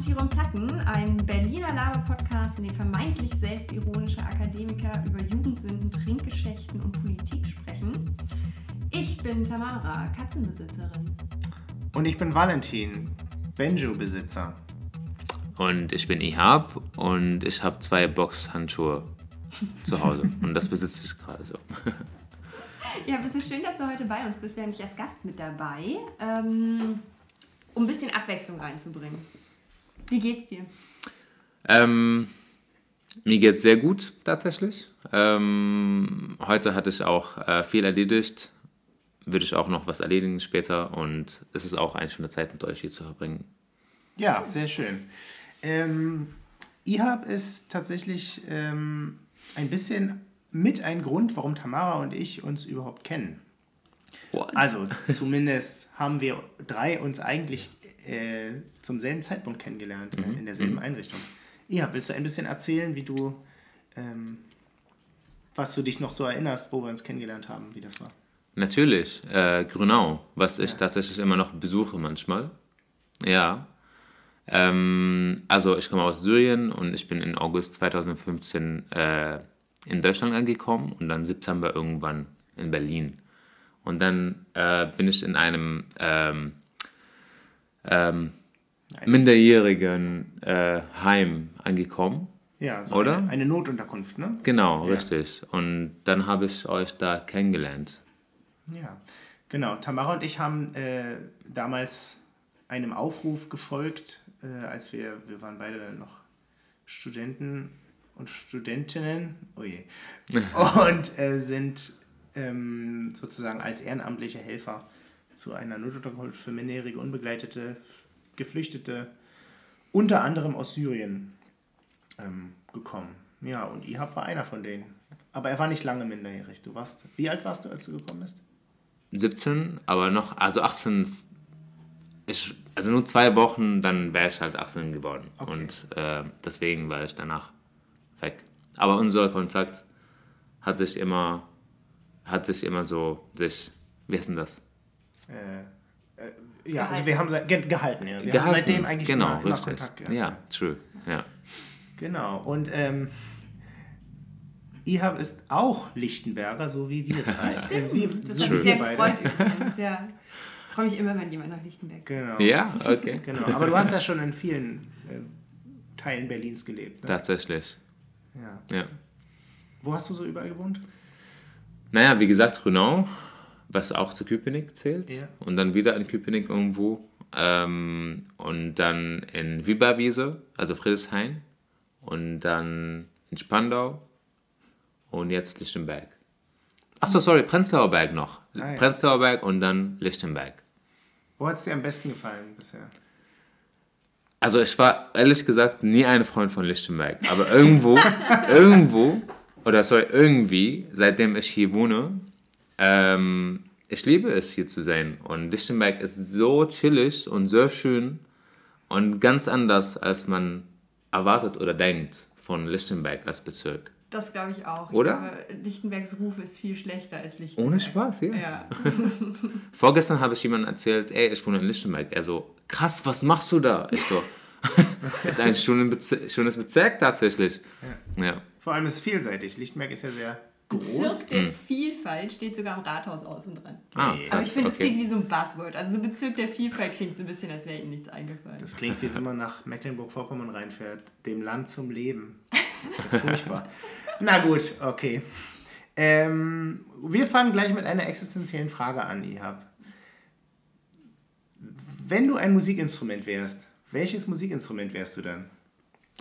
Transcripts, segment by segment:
Partitiere und Platten, ein Berliner Laber-Podcast, in dem vermeintlich selbstironische Akademiker über Jugendsünden, Trinkgeschichten und Politik sprechen. Ich bin Tamara, Katzenbesitzerin. Und ich bin Valentin, Benjo-Besitzer. Und ich bin Ihab und ich habe zwei Boxhandschuhe zu Hause. und das besitze ich gerade so. Ja, es ist schön, dass du heute bei uns bist. Wir haben dich als Gast mit dabei, ähm, um ein bisschen Abwechslung reinzubringen. Wie geht's dir? Ähm, mir geht's sehr gut tatsächlich. Ähm, heute hatte ich auch äh, viel erledigt. Würde ich auch noch was erledigen später und es ist auch eine schöne Zeit mit euch hier zu verbringen. Ja, sehr schön. Ähm, IHAB ist tatsächlich ähm, ein bisschen mit ein Grund, warum Tamara und ich uns überhaupt kennen. What? Also zumindest haben wir drei uns eigentlich äh, zum selben Zeitpunkt kennengelernt, äh, in derselben Einrichtung. Ja, willst du ein bisschen erzählen, wie du, ähm, was du dich noch so erinnerst, wo wir uns kennengelernt haben, wie das war? Natürlich, äh, Grünau, was ich tatsächlich immer noch besuche manchmal. Ja. Ähm, also ich komme aus Syrien und ich bin in August 2015 äh, in Deutschland angekommen und dann September irgendwann in Berlin. Und dann äh, bin ich in einem ähm, ähm, minderjährigen äh, Heim angekommen. Ja, so Oder? Eine, eine Notunterkunft, ne? Genau, Ja. richtig. Und dann habe ich euch da kennengelernt. Ja, genau. Tamara und ich haben äh, damals einem Aufruf gefolgt, äh, als wir, wir waren beide noch Studenten und Studentinnen, oh je, und äh, sind ähm, sozusagen als ehrenamtliche Helfer zu einer Notunterkunft für minderjährige, unbegleitete, Geflüchtete, unter anderem aus Syrien, ähm, gekommen. Ja, und Ihab war einer von denen. Aber er war nicht lange minderjährig. Du warst, wie alt warst du, als du gekommen bist? 17, aber noch, also 18, ich, also nur zwei Wochen, dann wäre ich halt 18 geworden. Okay. Und äh, deswegen war ich danach weg. Aber unser Kontakt hat sich immer, hat sich immer so, sich, wie heißt denn das? Äh, äh, ja, also wir haben se- ge gehalten, ja. Wir Gehalten. haben seitdem eigentlich genau, immer, immer richtig. Kontakt gehabt. Ja, true, ja. Genau. Und ähm, Ihab ist auch Lichtenberger, so wie wir drei. Äh, wir, Das hat mich sehr gefreut übrigens, ja. Ich freue mich immer, wenn jemand nach Lichtenberg kommt. Genau. Ja, okay. genau. Aber du hast ja schon in vielen äh, Teilen Berlins gelebt. Ne? Tatsächlich, Ja. ja. Wo hast du so überall gewohnt? Naja, wie gesagt, Grünau, was auch zu Köpenick zählt. Ja. Und dann wieder in Köpenick irgendwo. Ähm, und dann in Wieberwiese, also Friedrichshain. Und dann in Spandau. Und jetzt Lichtenberg. Achso, sorry, Prenzlauer Berg noch. Ah, ja. Prenzlauer Berg und dann Lichtenberg. Wo hat es dir am besten gefallen bisher? Also ich war ehrlich gesagt nie ein Freund von Lichtenberg. Aber irgendwo, irgendwo, oder sorry, irgendwie, seitdem ich hier wohne, ähm, ich liebe es hier zu sein. Und Lichtenberg ist so chillig und so schön und ganz anders, als man erwartet oder denkt von Lichtenberg als Bezirk. Das glaube ich auch. Oder? Ich glaube, Lichtenbergs Ruf ist viel schlechter als Lichtenberg. Ohne Spaß, ja. Ja. Vorgestern habe ich jemandem erzählt, ey, ich wohne in Lichtenberg. Er so, krass, was machst du da? Ich so, ist ein schönes Bezirk, schönes Bezirk tatsächlich. ja. Vor allem ist es vielseitig. Lichtenberg ist ja sehr. Bezirk der Vielfalt steht sogar am Rathaus außen dran. Ah. Aber ich finde, es okay. klingt wie so ein Buzzword. Also so Bezirk der Vielfalt klingt so ein bisschen, als wäre ihnen nichts eingefallen. Das klingt wie wenn man nach Mecklenburg-Vorpommern reinfährt. Dem Land zum Leben. Das ist ja furchtbar. Na gut, okay. Ähm, wir fangen gleich mit einer existenziellen Frage an, Ihab. Wenn du ein Musikinstrument wärst, welches Musikinstrument wärst du dann?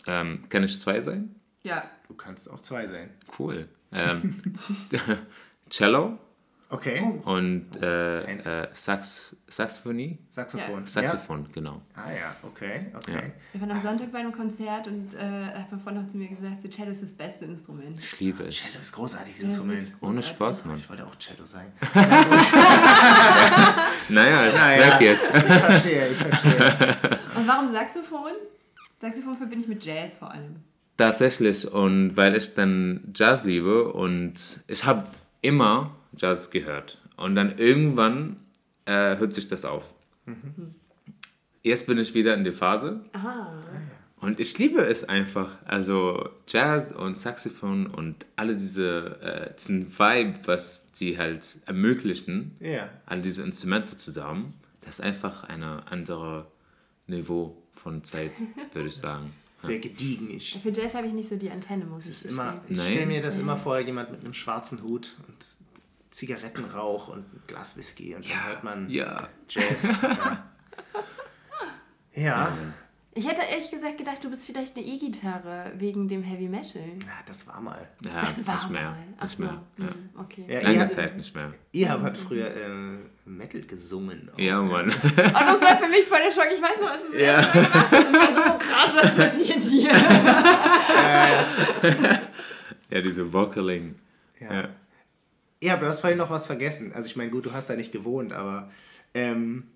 Ähm, kann ich zwei sein? ja. Du kannst auch zwei sein. Cool. Ähm, Cello Okay. und äh, Fancy. äh, Sax Saxophonie. Saxophon. Saxophon, genau. Ja? Ah ja, okay, okay. Wir waren am Sonntag bei einem Konzert und äh, da hat mein Freund noch zu mir gesagt, so Cello ist das beste Instrument. Ich liebe es. Cello ist ein großartiges Instrument. Ohne Spaß, Mann. Ich wollte auch Cello sein. Naja, es ist Naja. weg jetzt. Ich verstehe, ich verstehe. Und warum Saxophon? Saxophon verbinde ich mit Jazz vor allem. Tatsächlich. Und weil ich dann Jazz liebe und ich habe immer Jazz gehört. Und dann irgendwann äh, hört sich das auf. jetzt bin ich wieder in der Phase. Aha. Und ich liebe es einfach. Also Jazz und Saxophon und alle diese, äh, diesen Vibe, was die halt ermöglichen, Ja. all diese Instrumente zusammen, das ist einfach ein andere Niveau von Zeit, würde ich sagen. Sehr gediegen. Ich, Für Jazz habe ich nicht so die Antenne, muss ich ist immer, gestehen. ich stelle mir das immer vor, jemand mit einem schwarzen Hut und Zigarettenrauch und ein Glas Whisky und dann hört man Ja. Jazz. ja. ja, Ich hätte ehrlich gesagt gedacht, du bist vielleicht eine E-Gitarre wegen dem Heavy Metal. Ja, das war mal. ja Das war nicht mehr. mal. Ach Nicht so. mehr. Ja. hm, Okay. Ja, Lange Zeit nicht mehr. ihr habt früher ähm, Metal gesungen. Ja, Mann. Und das war für mich voll der Schock. Ich weiß noch, was es Ja. gemacht hast. Das war so krass, was passiert hier. Ja, diese Vocaling. Ja. Ja. Ja, aber du hast vorhin noch was vergessen. Also ich meine, gut, du hast da nicht gewohnt, aber ähm,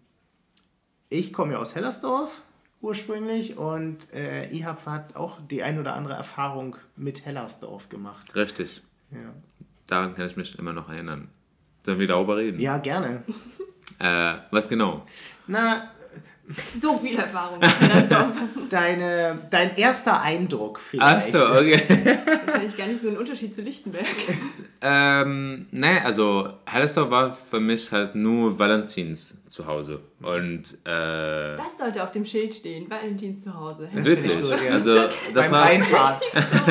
ich komme ja aus Hellersdorf ursprünglich und äh, ihr habt hat auch die ein oder andere Erfahrung mit Hellersdorf gemacht. Richtig. Ja, Daran kann ich mich immer noch erinnern. Sollen wir darüber reden? ja gerne. Äh, was genau? Na, So viel Erfahrung. Deine, dein erster Eindruck Ach vielleicht. so, okay. wahrscheinlich gar nicht so ein Unterschied zu Lichtenberg. ähm, nee, also Hellersdorf war für mich halt nur Valentins zu Hause. Und äh, Das sollte auf dem Schild stehen. Valentins zu Hause. Wirklich. ja. Also das Beim war. Reinfahren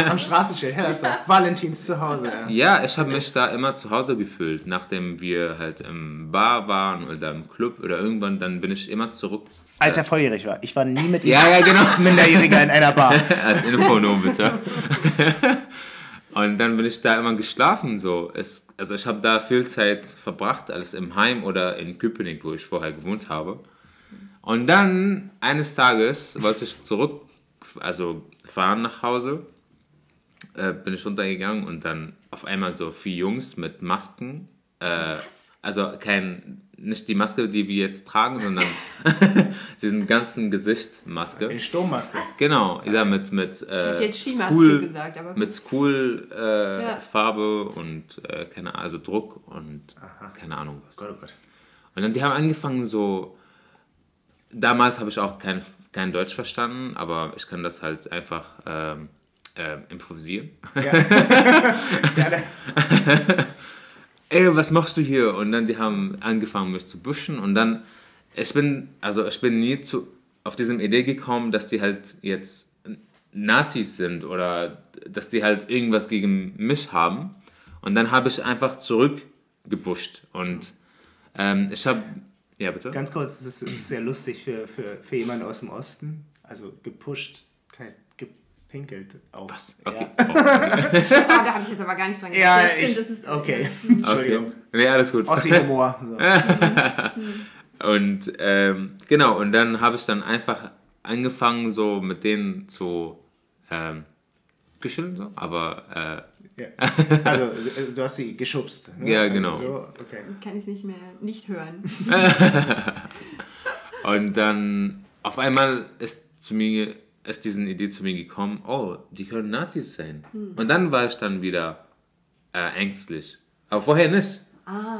am Straßenschild, Hellersdorf, Valentins zu Hause. Ja. Ja, ich habe mich da immer zu Hause gefühlt, nachdem wir halt im Bar waren oder im Club oder irgendwann, dann bin ich immer zurück. Als er volljährig war. Ich war nie mit ihm Ja, ja, genau. als Minderjähriger in einer Bar. Als Info nur bitte. Und dann bin ich da immer geschlafen. So. Es, also ich habe da viel Zeit verbracht, alles im Heim oder in Köpenick, wo ich vorher gewohnt habe. Und dann eines Tages wollte ich zurück, also fahren nach Hause, äh, bin ich runtergegangen und dann auf einmal so vier Jungs mit Masken. Äh, also kein, nicht die Maske, die wir jetzt tragen, sondern diesen ganzen Gesicht Maske. In Sturmmaske. Genau, ja, mit, mit, äh, hab jetzt Skimaske School- gesagt, aber gut. mit School äh, Ja. Farbe und äh, keine also Druck und keine Ahnung was. Gott, oh Gott. Und dann die haben angefangen so, damals habe ich auch kein, kein Deutsch verstanden, aber ich kann das halt einfach ähm, äh, improvisieren. Ja. ja, ey, was machst du hier? Und dann die haben angefangen, mich zu büschen. Und dann, ich bin, also ich bin nie zu, auf diese Idee gekommen, dass die halt jetzt Nazis sind oder dass die halt irgendwas gegen mich haben. Und dann habe ich einfach zurückgebuscht. Und ähm, ich habe, ja bitte? Ganz kurz, das ist sehr lustig für, für, für jemanden aus dem Osten. Also gepusht, heißt gepinkelt auch. Was? Okay. Ja, Oh, okay. Ah, da habe ich jetzt aber gar nicht dran ja gedacht. ich, das ist, okay. okay. Entschuldigung. Nee, alles gut. Ossi-Humor. So. Und ähm, genau, und dann habe ich dann einfach angefangen, so mit denen zu ähm, kuscheln, so. aber äh, Ja. Also, du hast sie geschubst. Ne? Ja, genau. So, okay. Kann ich es nicht mehr nicht hören. Und dann auf einmal ist zu mir ist diese Idee zu mir gekommen, oh, die können Nazis sein. Und dann war ich dann wieder äh, ängstlich. Aber vorher nicht.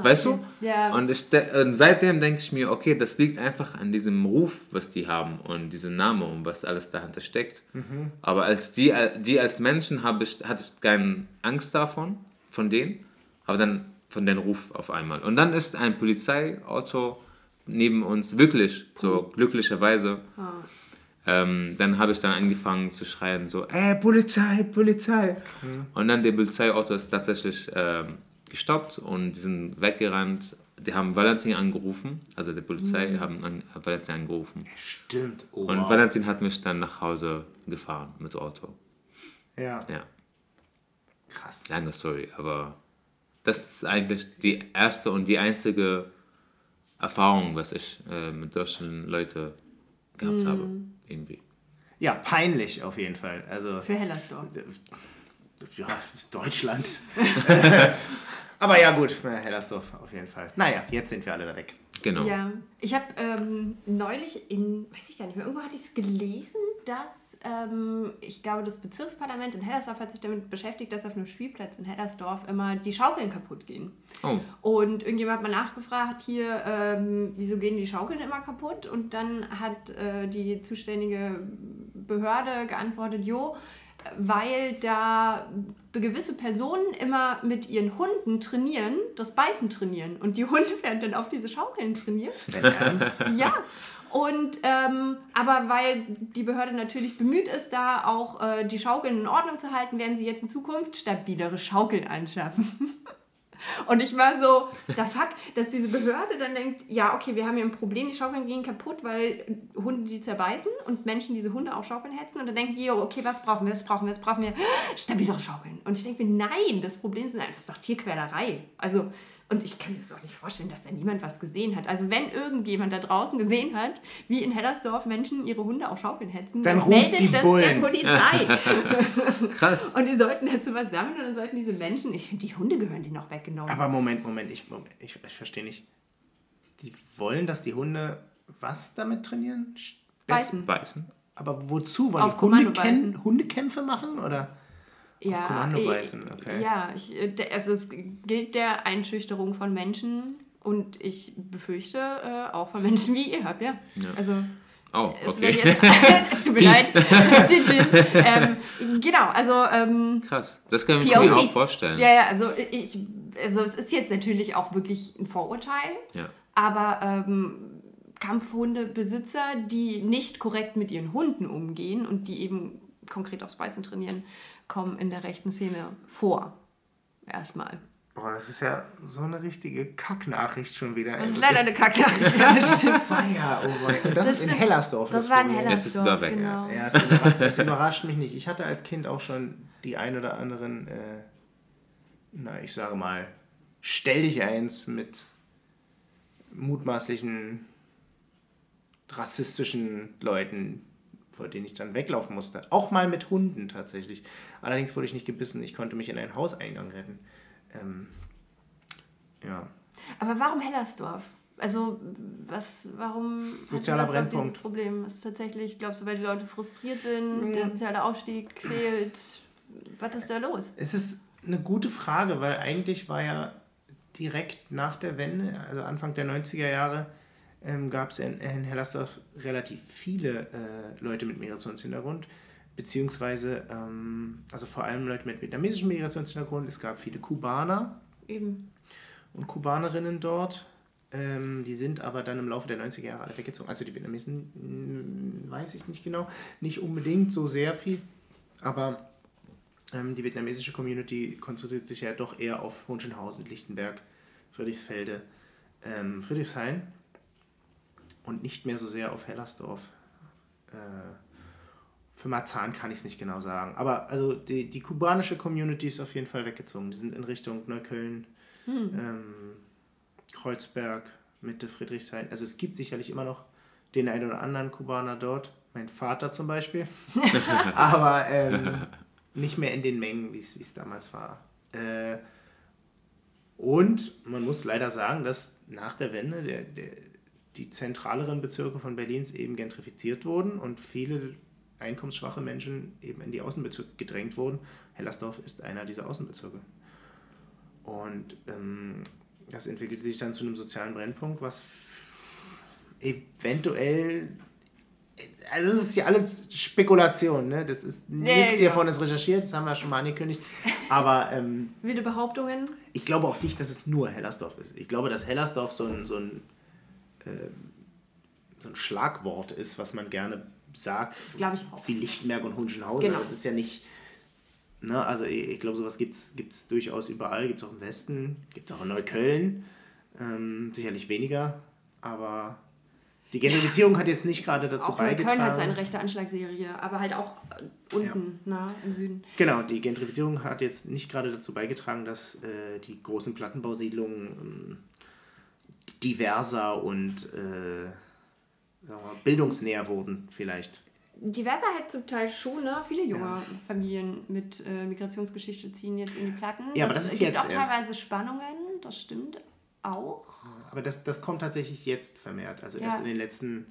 weißt okay. du? Ja. Und, ich, und seitdem denke ich mir, okay, das liegt einfach an diesem Ruf, was die haben und diesem Namen und was alles dahinter steckt. Aber als die, die als Menschen habe ich, hatte ich keine Angst davon, von denen, aber dann von den Ruf auf einmal. Und dann ist ein Polizeiauto neben uns, wirklich, so glücklicherweise. Ähm, dann habe ich dann angefangen zu schreien, so, ey, Polizei, Polizei. Und dann der Polizeiauto ist tatsächlich ähm, gestoppt und die sind weggerannt. Die haben Valentin angerufen, also die Polizei haben an, Valentin angerufen. Stimmt. Oh, Und wow. Valentin hat mich dann nach Hause gefahren mit Auto. Ja, Ja, krass. lange Story, aber das ist eigentlich die erste und die einzige Erfahrung, was ich äh, mit solchen Leuten gehabt habe. Irgendwie. Ja, peinlich auf jeden Fall. Also, Für Hellersdorf. ja, Deutschland. Aber ja, gut, äh, Hellersdorf auf jeden Fall. Naja, jetzt sind wir alle da weg. Genau. Ja, ich habe ähm, neulich in, weiß ich gar nicht mehr, irgendwo hatte ich es gelesen, dass ähm, ich glaube, das Bezirksparlament in Hellersdorf hat sich damit beschäftigt, dass auf einem Spielplatz in Hellersdorf immer die Schaukeln kaputt gehen. Oh. Und irgendjemand hat mal nachgefragt hier, ähm, wieso gehen die Schaukeln immer kaputt? Und dann hat äh, die zuständige Behörde geantwortet, jo, weil da gewisse Personen immer mit ihren Hunden trainieren, das Beißen trainieren. Und die Hunde werden dann auf diese Schaukeln trainiert. Ist dein Ernst? Ja. Und ähm, aber weil die Behörde natürlich bemüht ist, da auch äh, die Schaukeln in Ordnung zu halten, werden sie jetzt in Zukunft stabilere Schaukeln anschaffen. Und ich war so, da fuck, dass diese Behörde dann denkt, ja, okay, wir haben hier ein Problem, die Schaukeln gehen kaputt, weil Hunde die zerbeißen und Menschen diese Hunde auch Schaukeln hetzen. Und dann denken die, okay, was brauchen wir, was brauchen wir, was brauchen wir? Stabilere Schaukeln. Und ich denke mir, nein, das Problem ist, das ist doch Tierquälerei. Also, und ich kann mir das auch nicht vorstellen, dass da niemand was gesehen hat. Also wenn irgendjemand da draußen gesehen hat, wie in Hellersdorf Menschen ihre Hunde auf Schaukeln hetzen, Dann ruft meldet die das Bullen. der Polizei. Krass. und die sollten dazu was sammeln und dann sollten diese Menschen, ich finde, die Hunde gehören denen noch weggenommen. Aber Moment, Moment, ich, Moment, ich, ich verstehe nicht. Die wollen, dass die Hunde was damit trainieren? Beißen. Beißen. Aber wozu? Wollen Auf beißen. Hundekämpfe machen? Oder? Ja, Kommando ich- beißen, okay. Ja, ich, äh, also es gilt der Einschüchterung von Menschen und ich befürchte äh, auch von Menschen wie ihr habt, ja. Also Oh, es okay. jetzt, es tut mir leid. Ähm, genau, also ähm, Krass. Das kann ich mir auch vorstellen. Ja, ja, also ich, also es ist jetzt natürlich auch wirklich ein Vorurteil, Ja. aber ähm, Kampfhundebesitzer, die nicht korrekt mit ihren Hunden umgehen und die eben konkret aufs Beißen trainieren, kommen in der rechten Szene vor. Erstmal. Boah, das ist ja so eine richtige Kacknachricht schon wieder. Das ist leider eine Kacknachricht. Ja, das stimmt. Feier, oh mein Und das, ist in stimmt. Hellersdorf. Das war in Problem. Jetzt bist du Hellersdorf, da weg, genau. Ja, es überrascht, es überrascht mich nicht. Ich hatte als Kind auch schon die ein oder anderen, äh, na, ich sage mal, stell dich eins mit mutmaßlichen rassistischen Leuten, vor denen ich dann weglaufen musste. Auch mal mit Hunden tatsächlich. Allerdings wurde ich nicht gebissen. Ich konnte mich in einen Hauseingang retten. Ähm, ja. Aber warum Hellersdorf? Also, was, warum hat Sozialer Hellersdorf Brennpunkt. dieses Problem? Ist tatsächlich, glaubst du, weil die Leute frustriert sind, der soziale Aufstieg fehlt? Was ist da los? Es ist eine gute Frage, weil eigentlich war ja direkt nach der Wende, also Anfang der 90er Jahre, ähm, gab es in, in Hellersdorf relativ viele äh, Leute mit Migrationshintergrund, beziehungsweise ähm, also vor allem Leute mit vietnamesischem Migrationshintergrund. Es gab viele Kubaner Eben. und Kubanerinnen dort. Ähm, die sind aber dann im Laufe der 90er Jahre alle weggezogen. Also die Vietnamesen, mh, weiß ich nicht genau, nicht unbedingt so sehr viel, aber ähm, die vietnamesische Community konzentriert sich ja doch eher auf Hohenschönhausen, Lichtenberg, Friedrichsfelde, ähm, Friedrichshain und nicht mehr so sehr auf Hellersdorf. Äh, für Marzahn kann ich es nicht genau sagen. Aber also die, die kubanische Community ist auf jeden Fall weggezogen. Die sind in Richtung Neukölln, ähm, Kreuzberg, Mitte Friedrichshain. Also es gibt sicherlich immer noch den einen oder anderen Kubaner dort. Mein Vater zum Beispiel. Aber ähm, nicht mehr in den Mengen, wie es damals war. Äh, und man muss leider sagen, dass nach der Wende der, der, die zentraleren Bezirke von Berlins eben gentrifiziert wurden und viele einkommensschwache Menschen eben in die Außenbezirke gedrängt wurden. Hellersdorf ist einer dieser Außenbezirke. Und ähm, das entwickelte sich dann zu einem sozialen Brennpunkt, was eventuell. Also, das ist ja alles Spekulation, ne? Das ist Nee, nichts genau. hiervon ist recherchiert, das haben wir schon mal angekündigt. Aber ähm, Wilde Behauptungen. ich glaube auch nicht, dass es nur Hellersdorf ist. Ich glaube, dass Hellersdorf so ein, so ein, so ein Schlagwort ist, was man gerne sagt. Das glaube ich auch. Wie Lichtenberg und Hunschenhausen. Genau. Das ist ja nicht. Ne, also ich, ich glaube, sowas gibt es durchaus überall. Gibt es auch im Westen, gibt es auch in Neukölln. Ähm, sicherlich weniger, aber die Gentrifizierung hat jetzt nicht gerade dazu Auch Neukölln hat beigetragen. seine rechte Anschlagsserie, aber halt auch unten, na, im Süden. Genau, die Gentrifizierung hat jetzt nicht gerade dazu beigetragen, dass äh, die großen Plattenbausiedlungen ähm, diverser und äh, wir bildungsnäher wurden, vielleicht. Diverser halt zum Teil schon, ne? Viele junge Familien mit äh, Migrationsgeschichte ziehen jetzt in die Platten. Ja, aber das ist gibt jetzt auch erst. teilweise Spannungen, das stimmt. auch. Aber das, das kommt tatsächlich jetzt vermehrt. Also Ja. erst in den letzten,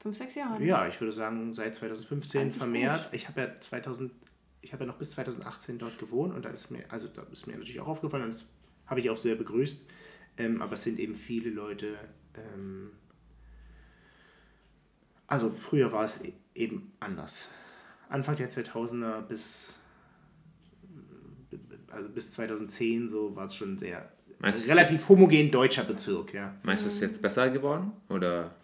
Fünf, sechs Jahre. ja, ich würde sagen, seit 2015 Eigentlich vermehrt. Ich habe ja 2000, ich habe ja noch bis 2018 dort gewohnt und da ist mir, also da ist mir natürlich auch aufgefallen und das habe ich auch sehr begrüßt. Ähm, aber es sind eben viele Leute, ähm, also früher war es e- eben anders. Anfang der 2000er bis, also bis 2010 so war es schon sehr Meinst relativ jetzt- homogen deutscher Bezirk, ja. Meinst du, es ist jetzt besser geworden? Oder?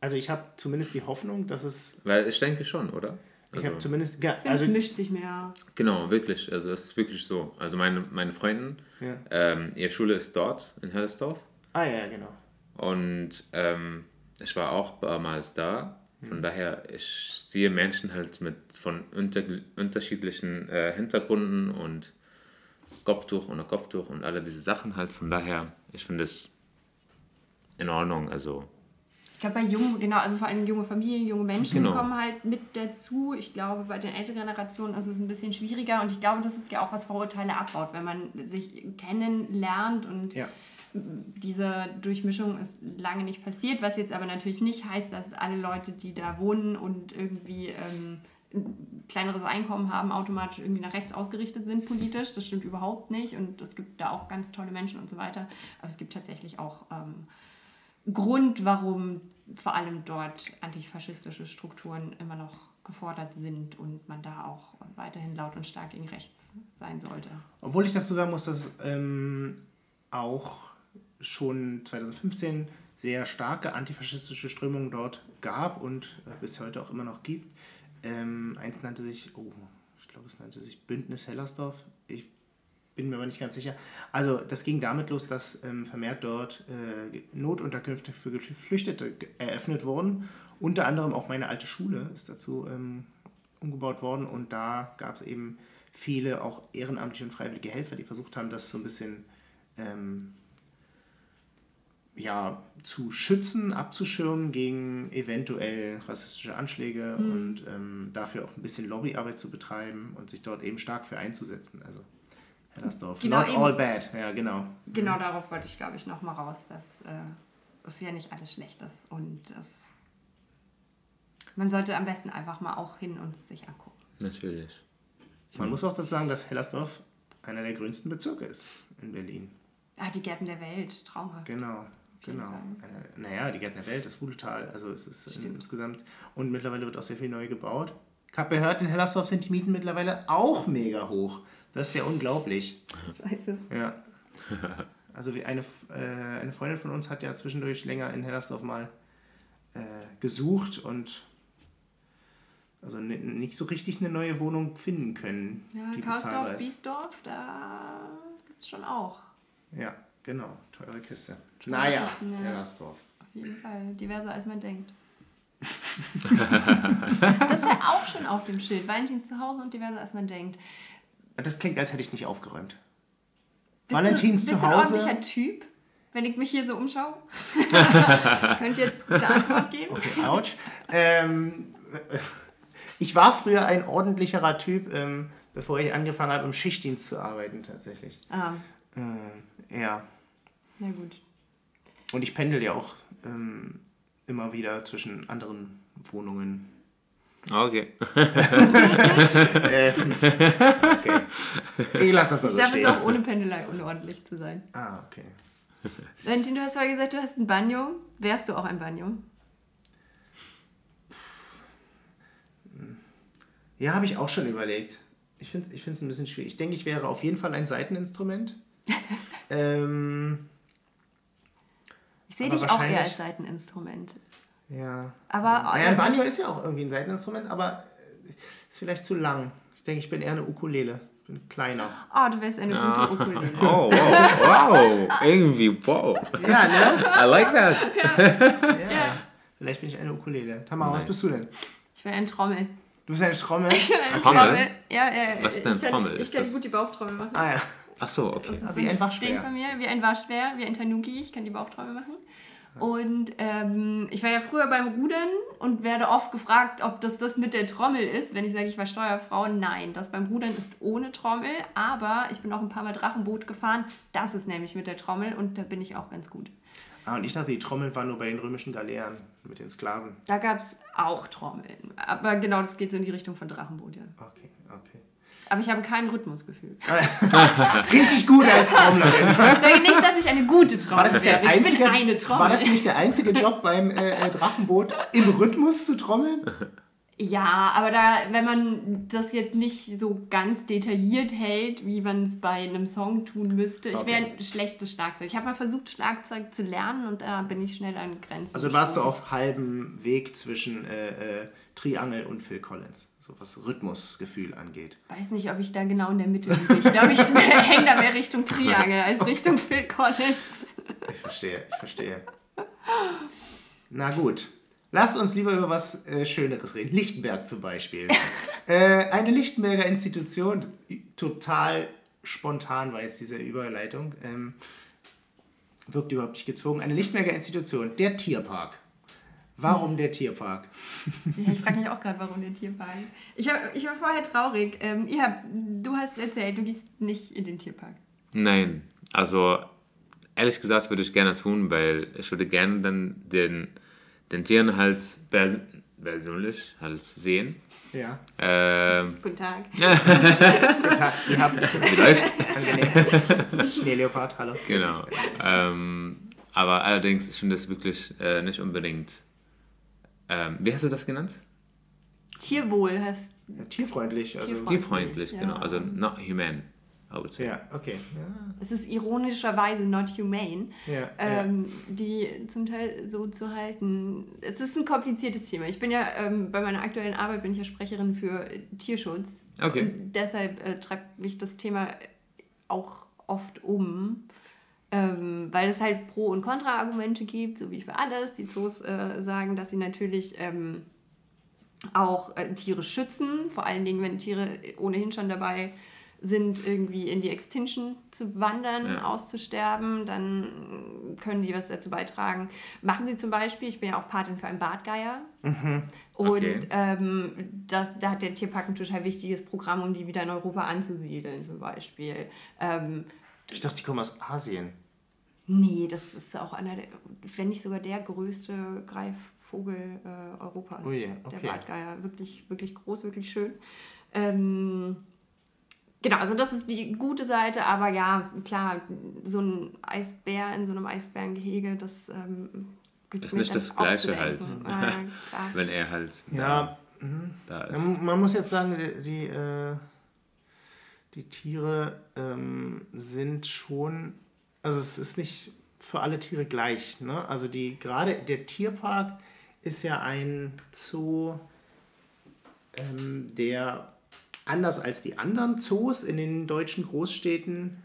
Also ich habe zumindest die Hoffnung, dass es, Weil ich denke schon, oder? Ich Also, habe zumindest, ja, Ich also, es mischt sich mehr. genau, wirklich. Also es ist wirklich so. Also meine, meine Freundin, Ja. ähm, ihre Schule ist dort in Hellersdorf. ah ja, genau. Und ähm, ich war auch damals da. Von daher, ich sehe Menschen halt mit von unter, unterschiedlichen äh, Hintergründen und Kopftuch ohne Kopftuch und alle diese Sachen halt. Von daher, ich finde es in Ordnung. Also Ich glaube, bei jungen, genau, also vor allem junge Familien, junge Menschen Genau. kommen halt mit dazu. Ich glaube, bei den älteren Generationen ist es ein bisschen schwieriger und ich glaube, das ist ja auch was Vorurteile abbaut, wenn man sich kennenlernt und Ja. diese Durchmischung ist lange nicht passiert, was jetzt aber natürlich nicht heißt, dass alle Leute, die da wohnen und irgendwie ähm, ein kleineres Einkommen haben, automatisch irgendwie nach rechts ausgerichtet sind politisch. Das stimmt überhaupt nicht und es gibt da auch ganz tolle Menschen und so weiter. Aber es gibt tatsächlich auch ähm, Grund, warum vor allem dort antifaschistische Strukturen immer noch gefordert sind und man da auch weiterhin laut und stark gegen rechts sein sollte. Obwohl ich dazu sagen muss, dass ähm, auch schon 2015 sehr starke antifaschistische Strömungen dort gab und äh, bis heute auch immer noch gibt. Ähm, eins nannte sich, oh, ich glaube, es nannte sich Bündnis Hellersdorf. Ich bin mir aber nicht ganz sicher. Also das ging damit los, dass ähm, vermehrt dort äh, Notunterkünfte für Geflüchtete ge- eröffnet wurden. Unter anderem auch meine alte Schule ist dazu ähm, umgebaut worden und da gab es eben viele auch ehrenamtliche und freiwillige Helfer, die versucht haben, das so ein bisschen ähm, ja, zu schützen, abzuschirmen gegen eventuell rassistische Anschläge und ähm, dafür auch ein bisschen Lobbyarbeit zu betreiben und sich dort eben stark für einzusetzen. Also Hellersdorf, Genau, not eben. all bad, ja genau. Genau darauf wollte ich, glaube ich, nochmal raus, dass äh, es ja nicht alles schlecht ist und das, man sollte am besten einfach mal auch hin und es sich angucken. natürlich. Man muss auch dazu sagen, dass Hellersdorf einer der grünsten Bezirke ist in Berlin. Ah, die Gärten der Welt, traumhaft. Genau, genau. Äh, naja, die Gärten der Welt, das Fuhletal, also es ist in, insgesamt. Und mittlerweile wird auch sehr viel neu gebaut. Ich habe gehört, in Hellersdorf sind die Mieten mittlerweile auch mega hoch. Das ist ja unglaublich. Scheiße. Ja. Also wie eine, äh, eine Freundin von uns hat ja zwischendurch länger in Hellersdorf mal äh, gesucht und also ni- nicht so richtig eine neue Wohnung finden können, Ja, Karsdorf, ist. Biesdorf, da gibt es schon auch. Ja, genau. Teure Kiste. Teure naja, Kisten, ja. Hellersdorf. Auf jeden Fall. Diverser als man denkt. das wäre auch schon auf dem Schild. Valentins zu Hause und diverser als man denkt. Das klingt, als hätte ich nicht aufgeräumt. Bist Valentins du, bist zu du ein Hause. ordentlicher Typ? Wenn ich mich hier so umschaue? Könnt ihr jetzt eine Antwort geben? Okay, ouch. ähm, äh, ich war früher ein ordentlicherer Typ, ähm, bevor ich angefangen habe, im Schichtdienst zu arbeiten tatsächlich. Ah, Äh, ja. na gut. Und ich pendel ja auch ähm, immer wieder zwischen anderen Wohnungen. Okay. Äh, okay. Ich lasse das mal Ich so schaffe es stehen. auch ohne Pendelei unordentlich zu sein. Ah, okay. Valentin, du hast vorher gesagt, du hast ein Banjo. Wärst du auch ein Banjo? Ja, habe ich auch schon überlegt. Ich finde es ich find's ein bisschen schwierig. Ich denke, ich wäre auf jeden Fall ein Seiteninstrument. ähm, Ich sehe dich auch eher als Seiteninstrument. Ja. Aber Naja, ein Banjo ist ja auch irgendwie ein Seiteninstrument, aber äh, ist vielleicht zu lang. Ich denke, ich bin eher eine Ukulele. Ich bin kleiner. Oh, du wärst eine gute Ukulele. Oh, wow, wow. Irgendwie, wow. Ja, ne? I like that. Ja. Vielleicht bin ich eine Ukulele. Tamara, was bist du denn? Ich wäre ein Trommel. Du bist eine Trommel? Ich bin eine Trommel? Ja, ja, ja. Was ist denn ich kann, Trommel? Ich kann das- gut die Bauchtrommel machen. Ah ja. Ach so, okay. Das ist wie ein Ding Waschbär. von mir, wie ein Waschbär, wie ein Tanuki. Ich kann die Bauchtrommel machen. Und ähm, ich war ja früher beim Rudern und werde oft gefragt, ob das das mit der Trommel ist. Wenn ich sage, ich war Steuerfrau, nein, das beim Rudern ist ohne Trommel. Aber ich bin auch ein paar Mal Drachenboot gefahren. Das ist nämlich mit der Trommel und da bin ich auch ganz gut. Ah, und ich dachte, die Trommel war nur bei den römischen Galeeren mit den Sklaven. Da gab es auch Trommeln. Aber genau, das geht so in die Richtung von Drachenboot, ja. Okay, okay. Aber ich habe kein Rhythmusgefühl. Richtig gut als Trommlerin. Ich sage nicht, dass ich eine gute das, wäre. der einzige, Ich bin eine Trommel. war das nicht der einzige Job beim äh, äh, Drachenboot, im Rhythmus zu trommeln? Ja, aber da, wenn man das jetzt nicht so ganz detailliert hält, wie man es bei einem Song tun müsste, ich wäre Okay. ein schlechtes Schlagzeug. Ich habe mal versucht, Schlagzeug zu lernen und da bin ich schnell an Grenzen. Also warst du auf halbem Weg zwischen äh, äh, Triangel und Phil Collins, so was Rhythmusgefühl angeht. weiß nicht, ob ich da genau in der Mitte liege. Ich glaube, ich hänge da mehr Richtung Triangel als Richtung Phil Collins. Ich verstehe, ich verstehe. Na gut. Lass uns lieber über was äh, Schöneres reden. Lichtenberg zum Beispiel. äh, eine Lichtenberger Institution, total spontan war jetzt diese Überleitung, ähm, wirkt überhaupt nicht gezwungen. Eine Lichtenberger Institution, der Tierpark. Warum der Tierpark? Ja, ich frage mich auch gerade, warum der Tierpark. Ich, hab, ich war vorher traurig. Ähm, habt, du hast erzählt, du gehst nicht in den Tierpark. Nein, also ehrlich gesagt würde ich gerne tun, weil ich würde gerne dann den, den Tieren halt pers persönlich halt sehen. Ja. Ähm, Guten Tag. Guten Tag, ihr habt wie läuft? angenehm. Schneeleopard, hallo. Genau. Ähm, aber allerdings, ich finde das wirklich äh, nicht unbedingt. Ähm, wie hast du das genannt? Tierwohl heißt Ja, tierfreundlich, also. Tierfreundlich. Tierfreundlich, ja. genau. Also not human, I would say. Ja, okay. Ja, Es ist ironischerweise not humane, ja, ja. ähm, die zum Teil so zu halten. Es ist ein kompliziertes Thema. Ich bin ja ähm, bei meiner aktuellen Arbeit bin ich ja Sprecherin für Tierschutz. Okay. Und deshalb äh, treibt mich das Thema auch oft um. Ähm, weil es halt Pro- und Kontra-Argumente gibt, so wie für alles. Die Zoos äh, sagen, dass sie natürlich ähm, auch äh, Tiere schützen, vor allen Dingen, wenn Tiere ohnehin schon dabei sind, irgendwie in die Extinction zu wandern, Ja. auszusterben, dann können die was dazu beitragen. Machen sie zum Beispiel, ich bin ja auch Patin für einen Bartgeier. Und Okay. ähm, das, da hat der Tierpark ein total wichtiges Programm, um die wieder in Europa anzusiedeln, zum Beispiel. Ähm, Ich dachte, die kommen aus Asien. Nee, das ist auch einer der, wenn nicht sogar der größte Greifvogel äh, Europas. Ui, Der okay. Bartgeier. Wirklich, wirklich groß, wirklich schön. Ähm, genau, also das ist die gute Seite, aber ja, klar, so ein Eisbär in so einem Eisbärengehege, das ähm, gibt Ist mir nicht das Gleiche halt. klar. Wenn er halt Ja, da, da Ja, ist. Man muss jetzt sagen, die, die, äh, die Tiere ähm, sind schon, also es ist nicht für alle Tiere gleich. Ne? Also die gerade der Tierpark ist ja ein Zoo, ähm, der anders als die anderen Zoos in den deutschen Großstädten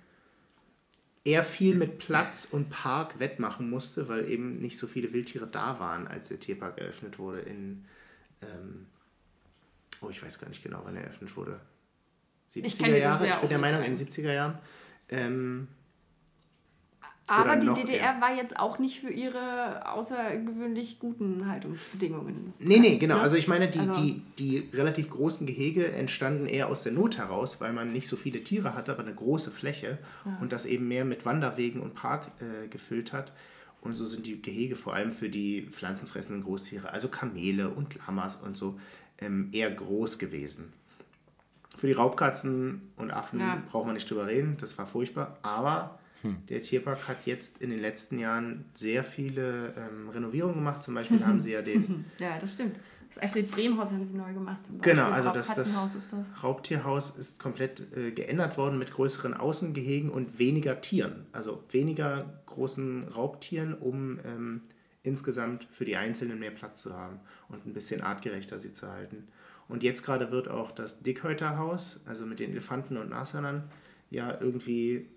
eher viel mit Platz und Park wettmachen musste, weil eben nicht so viele Wildtiere da waren, als der Tierpark eröffnet wurde in ähm, Oh, ich weiß gar nicht genau, wann er eröffnet wurde. Ich 70er kann dir das Jahre, ja ich bin der Meinung, in den 70er Jahren. Ähm, Aber die DDR eher. war jetzt auch nicht für ihre außergewöhnlich guten Haltungsbedingungen. nee, nee, genau. Ne? Also ich meine, die, Also- die, die relativ großen Gehege entstanden eher aus der Not heraus, weil man nicht so viele Tiere hatte, aber eine große Fläche und das eben mehr mit Wanderwegen und Park äh, gefüllt hat. Und so sind die Gehege vor allem für die pflanzenfressenden Großtiere, also Kamele und Lamas und so, ähm, eher groß gewesen. Für die Raubkatzen und Affen Ja. braucht man nicht drüber reden, das war furchtbar. Aber der Tierpark hat jetzt in den letzten Jahren sehr viele ähm, Renovierungen gemacht. Zum Beispiel haben sie ja den Ja, das stimmt. Das Alfred Brehm Haus haben sie neu gemacht. Zum Beispiel. Genau, also das, das Raubkatzenhaus ist das. Raubtierhaus ist komplett äh, geändert worden mit größeren Außengehegen und weniger Tieren. Also weniger großen Raubtieren, um ähm, insgesamt für die Einzelnen mehr Platz zu haben und ein bisschen artgerechter sie zu halten. Und jetzt gerade wird auch das Dickhäuterhaus, also mit den Elefanten und Nashörnern, ja irgendwie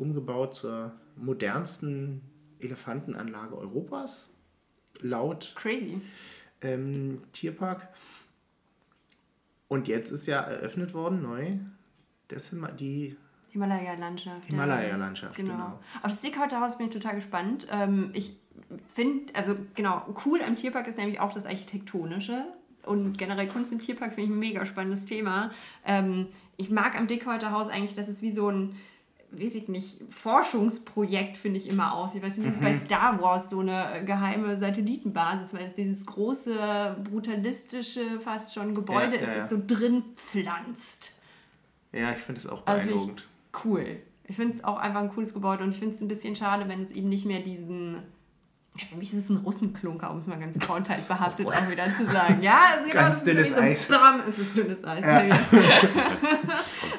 umgebaut zur modernsten Elefantenanlage Europas, laut Crazy. ähm, Tierpark. Und jetzt ist ja eröffnet worden neu das sind mal die Himalaya-Landschaft. Himalaya-Landschaft, ja. genau. genau. Auf das Dickhäuterhaus bin ich total gespannt. Ähm, ich finde, also genau, cool am Tierpark ist nämlich auch das Architektonische. Und generell Kunst im Tierpark finde ich ein mega spannendes Thema. Ähm, ich mag am Dickhäuterhaus eigentlich, dass es wie so ein, weiß ich nicht, Forschungsprojekt, finde ich immer aus. Ich weiß nicht, wie mhm. bei Star Wars so eine geheime Satellitenbasis, weil es dieses große, brutalistische, fast schon Gebäude ja, ist, ja, ja. das so drin pflanzt. Ja, ich finde es auch beeindruckend. Also ich, cool. Ich finde es auch einfach ein cooles Gebäude und ich finde es ein bisschen schade, wenn es eben nicht mehr diesen für mich ist es ein Russenklunker, um es mal ganz vorteilsbehaftet oh, auch wieder zu sagen. Ja, es ist ganz dünnes so, Eis. Bam, es ist dünnes Eis. Ja.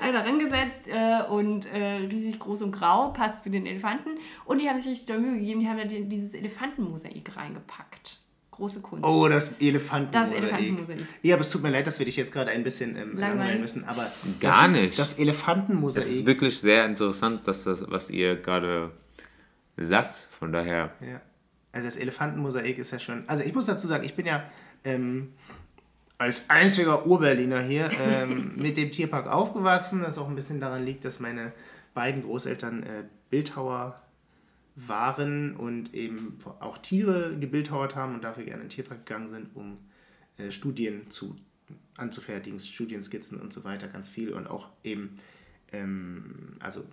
Einer rangesetzt äh, und äh, riesig groß und grau, passt zu den Elefanten. Und die haben sich richtig Mühe gegeben, die haben da dieses Elefantenmosaik reingepackt. Große Kunst. Oh, das Elefantenmosaik. Das Elefantenmosaik. Ja, aber es tut mir leid, dass wir dich jetzt gerade ein bisschen ähm, langweilen müssen, aber gar das, nicht. Das Elefantenmosaik. Es ist wirklich sehr interessant, dass das, was ihr gerade sagt. Von daher. Ja also das Elefantenmosaik ist ja schon. Also ich muss dazu sagen, ich bin ja ähm, als einziger Urberliner hier ähm, mit dem Tierpark aufgewachsen, das auch ein bisschen daran liegt, dass meine beiden Großeltern äh, Bildhauer waren und eben auch Tiere gebildhauert haben und dafür gerne in den Tierpark gegangen sind, um äh, Studien zu, anzufertigen, Studienskizzen und so weiter, ganz viel und auch eben, ähm, also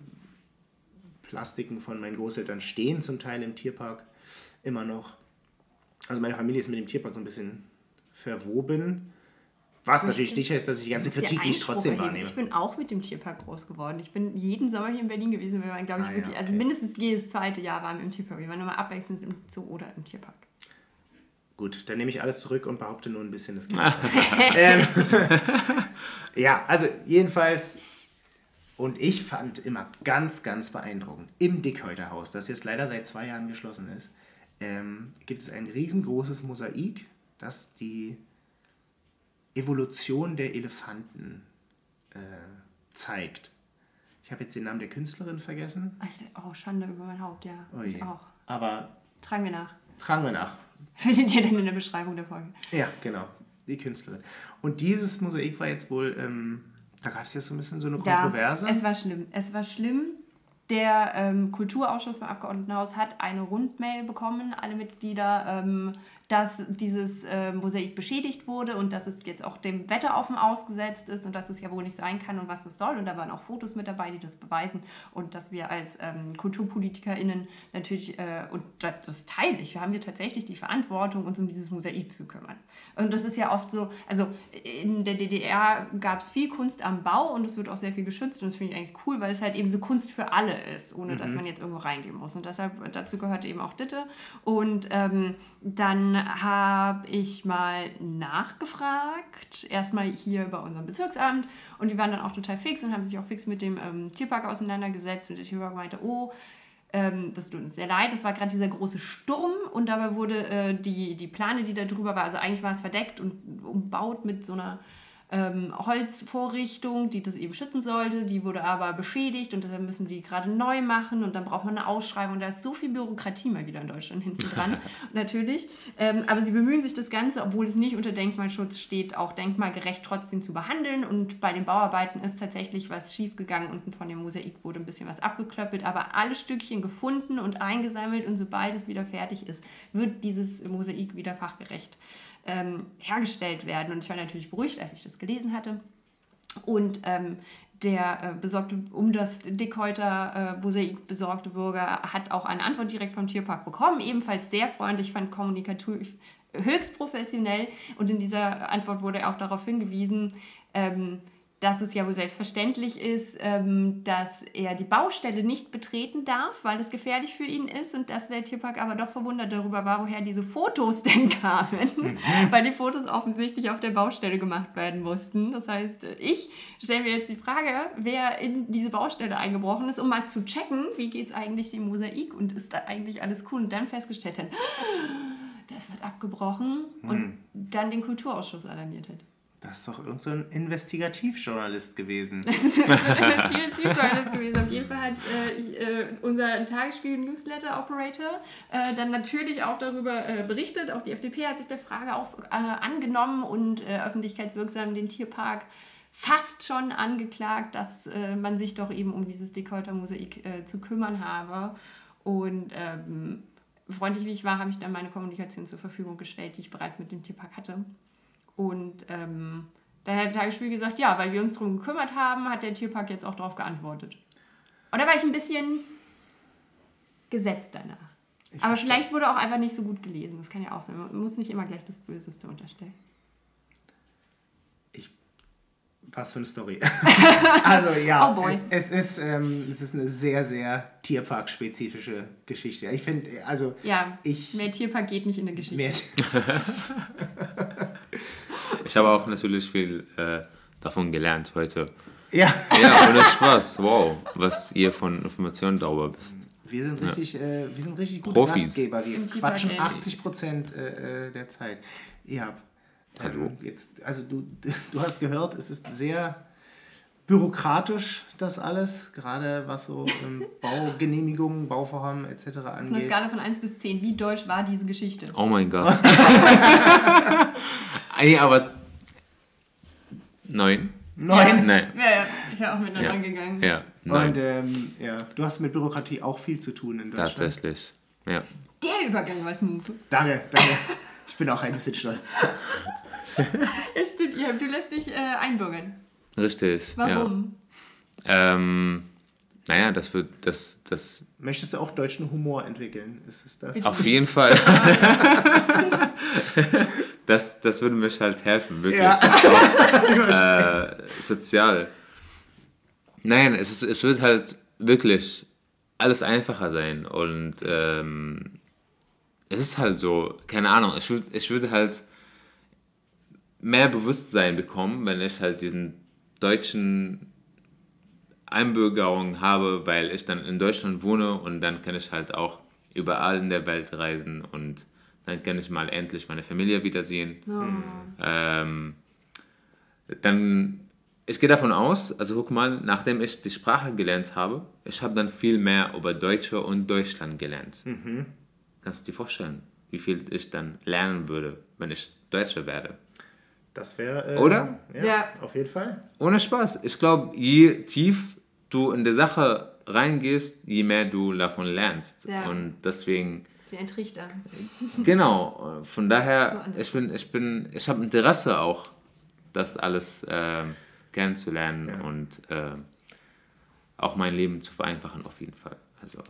Plastiken von meinen Großeltern stehen zum Teil im Tierpark immer noch. Also meine Familie ist mit dem Tierpark so ein bisschen verwoben. Was natürlich nicht heißt, dass ich die ganze Kritik nicht trotzdem wahrnehme. Ich bin auch mit dem Tierpark groß geworden. Ich bin jeden Sommer hier in Berlin gewesen. Wir waren, glaube ich, ah, wirklich, ja, also okay. also mindestens jedes zweite Jahr waren wir im Tierpark. Wir waren immer abwechselnd im Zoo oder im Tierpark. Gut, dann nehme ich alles zurück und behaupte nur ein bisschen das Gegenteil. ähm, ja, also jedenfalls und ich fand immer ganz, ganz beeindruckend im Dickhäuterhaus, das jetzt leider seit zwei Jahren geschlossen ist, ähm, gibt es ein riesengroßes Mosaik, das die Evolution der Elefanten äh, zeigt. Ich habe jetzt den Namen der Künstlerin vergessen. Oh, Schande über mein Haupt, ja. Oh je. Ich auch. Aber. Tragen wir nach. Tragen wir nach. Findet ihr denn in der Beschreibung der Folge? Ja, genau. Die Künstlerin. Und dieses Mosaik war jetzt wohl, ähm, da gab es ja so ein bisschen so eine Kontroverse. Ja, es war schlimm. Es war schlimm, der ähm, Kulturausschuss beim Abgeordnetenhaus hat eine Rundmail bekommen, alle Mitglieder, ähm, dass dieses äh, Mosaik beschädigt wurde und dass es jetzt auch dem Wetter offen ausgesetzt ist und dass es ja wohl nicht sein kann und was das soll. Und da waren auch Fotos mit dabei, die das beweisen und dass wir als ähm, KulturpolitikerInnen natürlich, äh, und das, das teile ich, wir haben wir tatsächlich die Verantwortung, uns um dieses Mosaik zu kümmern. Und das ist ja oft so, also in der DDR gab es viel Kunst am Bau und es wird auch sehr viel geschützt und das finde ich eigentlich cool, weil es halt eben so Kunst für alle ist, ohne mhm. dass man jetzt irgendwo reingehen muss. Und deshalb, dazu gehört eben auch Ditte. Und ähm, dann habe ich mal nachgefragt, erstmal hier bei unserem Bezirksamt und die waren dann auch total fix und haben sich auch fix mit dem ähm, Tierpark auseinandergesetzt und der Tierpark meinte, oh, ähm, das tut uns sehr leid, das war gerade dieser große Sturm und dabei wurde äh, die, die Plane, die da drüber war, also eigentlich war es verdeckt und umbaut mit so einer ähm, Holzvorrichtung, die das eben schützen sollte. Die wurde aber beschädigt und deshalb müssen die gerade neu machen und dann braucht man eine Ausschreibung. Da ist so viel Bürokratie mal wieder in Deutschland hinten dran, natürlich. Ähm, aber sie bemühen sich das Ganze, obwohl es nicht unter Denkmalschutz steht, auch denkmalgerecht trotzdem zu behandeln. Und bei den Bauarbeiten ist tatsächlich was schiefgegangen. Unten von dem Mosaik wurde ein bisschen was abgeklöppelt, aber alle Stückchen gefunden und eingesammelt und sobald es wieder fertig ist, wird dieses Mosaik wieder fachgerecht ähm, hergestellt werden. Und ich war natürlich beruhigt, als ich das gelesen hatte. Und ähm, der äh, besorgte, um das Dickhäuter äh, Mosaik besorgte Bürger hat auch eine Antwort direkt vom Tierpark bekommen. Ebenfalls sehr freundlich, fand kommunikativ höchst professionell. Und in dieser Antwort wurde auch darauf hingewiesen, ähm, dass es ja wohl selbstverständlich ist, ähm, dass er die Baustelle nicht betreten darf, weil es gefährlich für ihn ist und dass der Tierpark aber doch verwundert darüber war, woher diese Fotos denn kamen, mhm. weil die Fotos offensichtlich auf der Baustelle gemacht werden mussten. Das heißt, ich stelle mir jetzt die Frage, wer in diese Baustelle eingebrochen ist, um mal zu checken, wie geht es eigentlich dem Mosaik und ist da eigentlich alles cool und dann festgestellt hat, das wird abgebrochen und mhm. dann den Kulturausschuss alarmiert hat. Das ist doch irgendein so Investigativjournalist gewesen. Das ist so ein Investigativjournalist gewesen. Auf jeden Fall hat äh, äh, unser Tagesspiel-Newsletter-Operator äh, dann natürlich auch darüber äh, berichtet. Auch die FDP hat sich der Frage auch äh, angenommen und äh, öffentlichkeitswirksam den Tierpark fast schon angeklagt, dass man sich doch eben um dieses Dekolter-Mosaik zu kümmern habe. Und ähm, freundlich wie ich war, habe ich dann meine Kommunikation zur Verfügung gestellt, die ich bereits mit dem Tierpark hatte. Und ähm, dann hat der Tagesspiel gesagt, ja, weil wir uns darum gekümmert haben, hat der Tierpark jetzt auch darauf geantwortet. Und da war ich ein bisschen gesetzt danach. Ich Aber verstehe. vielleicht wurde auch einfach nicht so gut gelesen. Das kann ja auch sein. Man muss nicht immer gleich das Böseste unterstellen. Ich, was für eine Story. also ja, Oh boy. es ist, ähm, es ist eine sehr, sehr Tierpark-spezifische Geschichte. Ich finde, also Ja, ich mehr Tierpark geht nicht in der Geschichte. mehr, Ich habe auch natürlich viel äh, davon gelernt heute. ja, Ja, ohne Spaß. Wow, was ihr von Informationen darüber wisst. wir sind richtig, äh, wir sind richtig gute Profis. Gastgeber. Wir quatschen ähnlich. 80 Prozent äh, äh, der Zeit. Ja. Hallo. Ähm, jetzt, also du, du hast gehört, es ist sehr bürokratisch, das alles, gerade was so ähm, Baugenehmigungen, Bauvorhaben etc. Angeht. Skala von 1 bis 10, wie deutsch war diese Geschichte? Oh mein Gott. Ey, aber. Neun? Neun. Nein. Ja, ja, ich wäre auch mit Ja. gegangen. Ja, nein. Und ähm, ja, du hast mit Bürokratie auch viel zu tun in Deutschland. Tatsächlich. Ja. Der Übergang war smooth. Danke, danke. Ich bin auch ein bisschen stolz. Ja, stimmt, ja, du lässt dich äh, einbürgern. Richtig. Warum? Ja. Ähm, naja, das wird. Das, das Möchtest du auch deutschen Humor entwickeln? Ist es das? auf jeden Fall. das, das würde mich halt helfen, wirklich. Ja. Auch, äh, sozial. Nein, es, ist, es wird halt wirklich alles einfacher sein und ähm, es ist halt so, keine Ahnung, ich, würd, ich würde halt mehr Bewusstsein bekommen, wenn ich halt diesen deutschen Einbürgerung habe, weil ich dann in Deutschland wohne und dann kann ich halt auch überall in der Welt reisen und dann kann ich mal endlich meine Familie wiedersehen. Ähm, dann, ich gehe davon aus, also guck mal, nachdem ich die Sprache gelernt habe, ich habe dann viel mehr über Deutsche und Deutschland gelernt. Kannst du dir vorstellen, wie viel ich dann lernen würde, wenn ich Deutscher werde? Das wäre. Äh, Oder? Ja, Ja. Auf jeden Fall. Ohne Spaß. Ich glaube, je tief du in die Sache reingehst, je mehr du davon lernst. Ja. Und deswegen, wie ein Trichter. genau, äh, von daher, ich bin, ich bin, ich habe Interesse auch, das alles ähm, kennenzulernen Ja. und ähm, auch mein Leben zu vereinfachen auf jeden Fall. Also,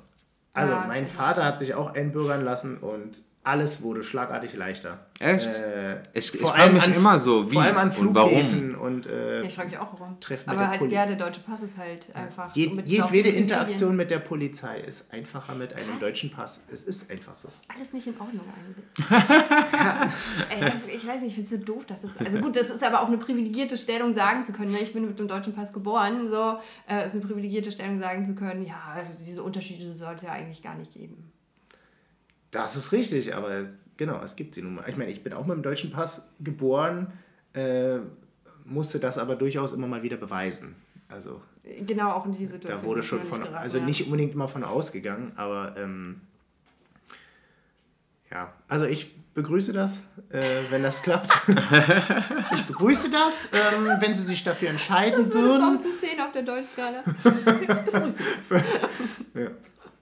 Also, Ja, mein Vater hat sich auch einbürgern lassen und alles wurde schlagartig leichter. Echt? Äh, ich ich vor frage allem mich an- immer so, wie vor allem an und warum. Flughäfen und, äh, Ja, ich frage mich auch warum. Treffen mit Aber der halt, Poli- ja, der deutsche Pass ist halt einfach. jed, so mit jedwede Interaktion mit der Polizei ist einfacher mit einem Krass. deutschen Pass. Es ist einfach so. Alles nicht in Ordnung eigentlich. Ey, das, ich weiß nicht, ich finde es so doof, dass es. Also gut, das ist aber auch eine privilegierte Stellung, sagen zu können. Ne? Ich bin mit dem deutschen Pass geboren, so. Äh, ist eine privilegierte Stellung, sagen zu können, ja, diese Unterschiede sollte es ja eigentlich gar nicht geben. Das ist richtig, aber es, genau, es gibt sie nun mal. Ich meine, ich bin auch mit dem deutschen Pass geboren, äh, musste das aber durchaus immer mal wieder beweisen. Also Genau, auch in diese Situation. da wurde ich schon von, geraten, also ja. nicht unbedingt mal von ausgegangen, aber ähm, ja, also ich begrüße das, äh, wenn das klappt. ich begrüße das, ähm, wenn Sie sich dafür entscheiden Das würde würden. ein 10 auf der Deutschskala. Begrüße.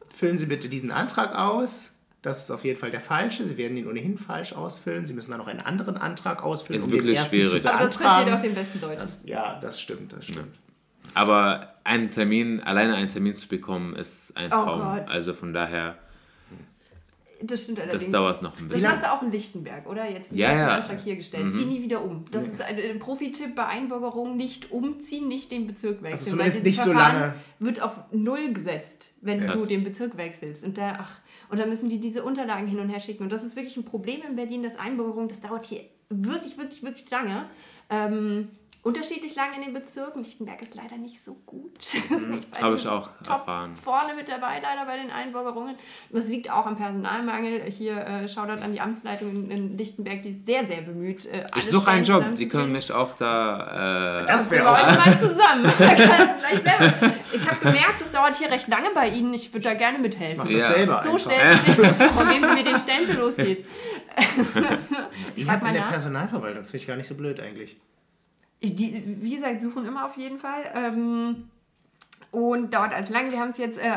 Füllen Sie bitte diesen Antrag aus. Das ist auf jeden Fall der falsche. Sie werden ihn ohnehin falsch ausfüllen. Sie müssen dann noch einen anderen Antrag ausfüllen, Ist um wirklich den ersten schwierig. zu Aber das passiert auch den besten Deutschen. Das, ja, das stimmt, das stimmt. Aber einen Termin, alleine einen Termin zu bekommen, ist ein Oh Traum. Gott. also von daher, Das stimmt allerdings. das dauert noch ein Das bisschen. hast du auch in Lichtenberg, oder? Jetzt den Ja, ersten ja. Antrag hier gestellt. Mhm. Zieh nie wieder um. Das ist ein, ein Profitipp bei Einbürgerung. Nicht umziehen, nicht den Bezirk wechseln. Also zumindest weil nicht dieses so Verfahren lange. wird auf Null gesetzt, wenn Krass. du den Bezirk wechselst. Und, da, ach, und dann müssen die diese Unterlagen hin und her schicken. Und das ist wirklich ein Problem in Berlin, das Einbürgerung, das dauert hier wirklich, wirklich, wirklich lange. Ähm, unterschiedlich lange in den Bezirken. Lichtenberg ist leider nicht so gut. Das ist nicht bei Habe ich auch top erfahren. vorne mit dabei, leider bei den Einbürgerungen. Das liegt auch am Personalmangel. Hier äh, Shoutout an die Amtsleitung in, in Lichtenberg, die ist sehr, sehr bemüht. Äh, Ich suche einen Job. Sie können mich auch da. Äh, Das wäre auch. euch mal zusammen. Da kannst du gleich selber. Ich habe gemerkt, dauert hier recht lange bei Ihnen. Ich würde da gerne mithelfen. Mach das Ja. selber So einfach. stellt sich das vor, indem Sie mir den Stempel los geht's. Ich frag habe mal in der nach. Personalverwaltung, das finde ich gar nicht so blöd eigentlich. Die, wie gesagt, suchen immer auf jeden Fall. Ähm, und dauert als lang. Wir haben es jetzt äh,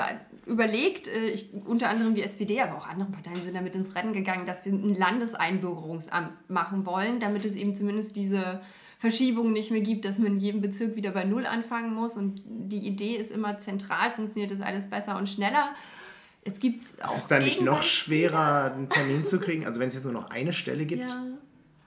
überlegt, äh, ich, unter anderem die SPD, aber auch andere Parteien sind damit ins Rennen gegangen, dass wir ein Landeseinbürgerungsamt machen wollen, damit es eben zumindest diese Verschiebung nicht mehr gibt, dass man in jedem Bezirk wieder bei Null anfangen muss. Und die Idee ist immer zentral, funktioniert das alles besser und schneller. Jetzt gibt es auch. Ist es dann nicht noch schwerer, einen Termin zu kriegen? Also wenn es jetzt nur noch eine Stelle gibt? Ja.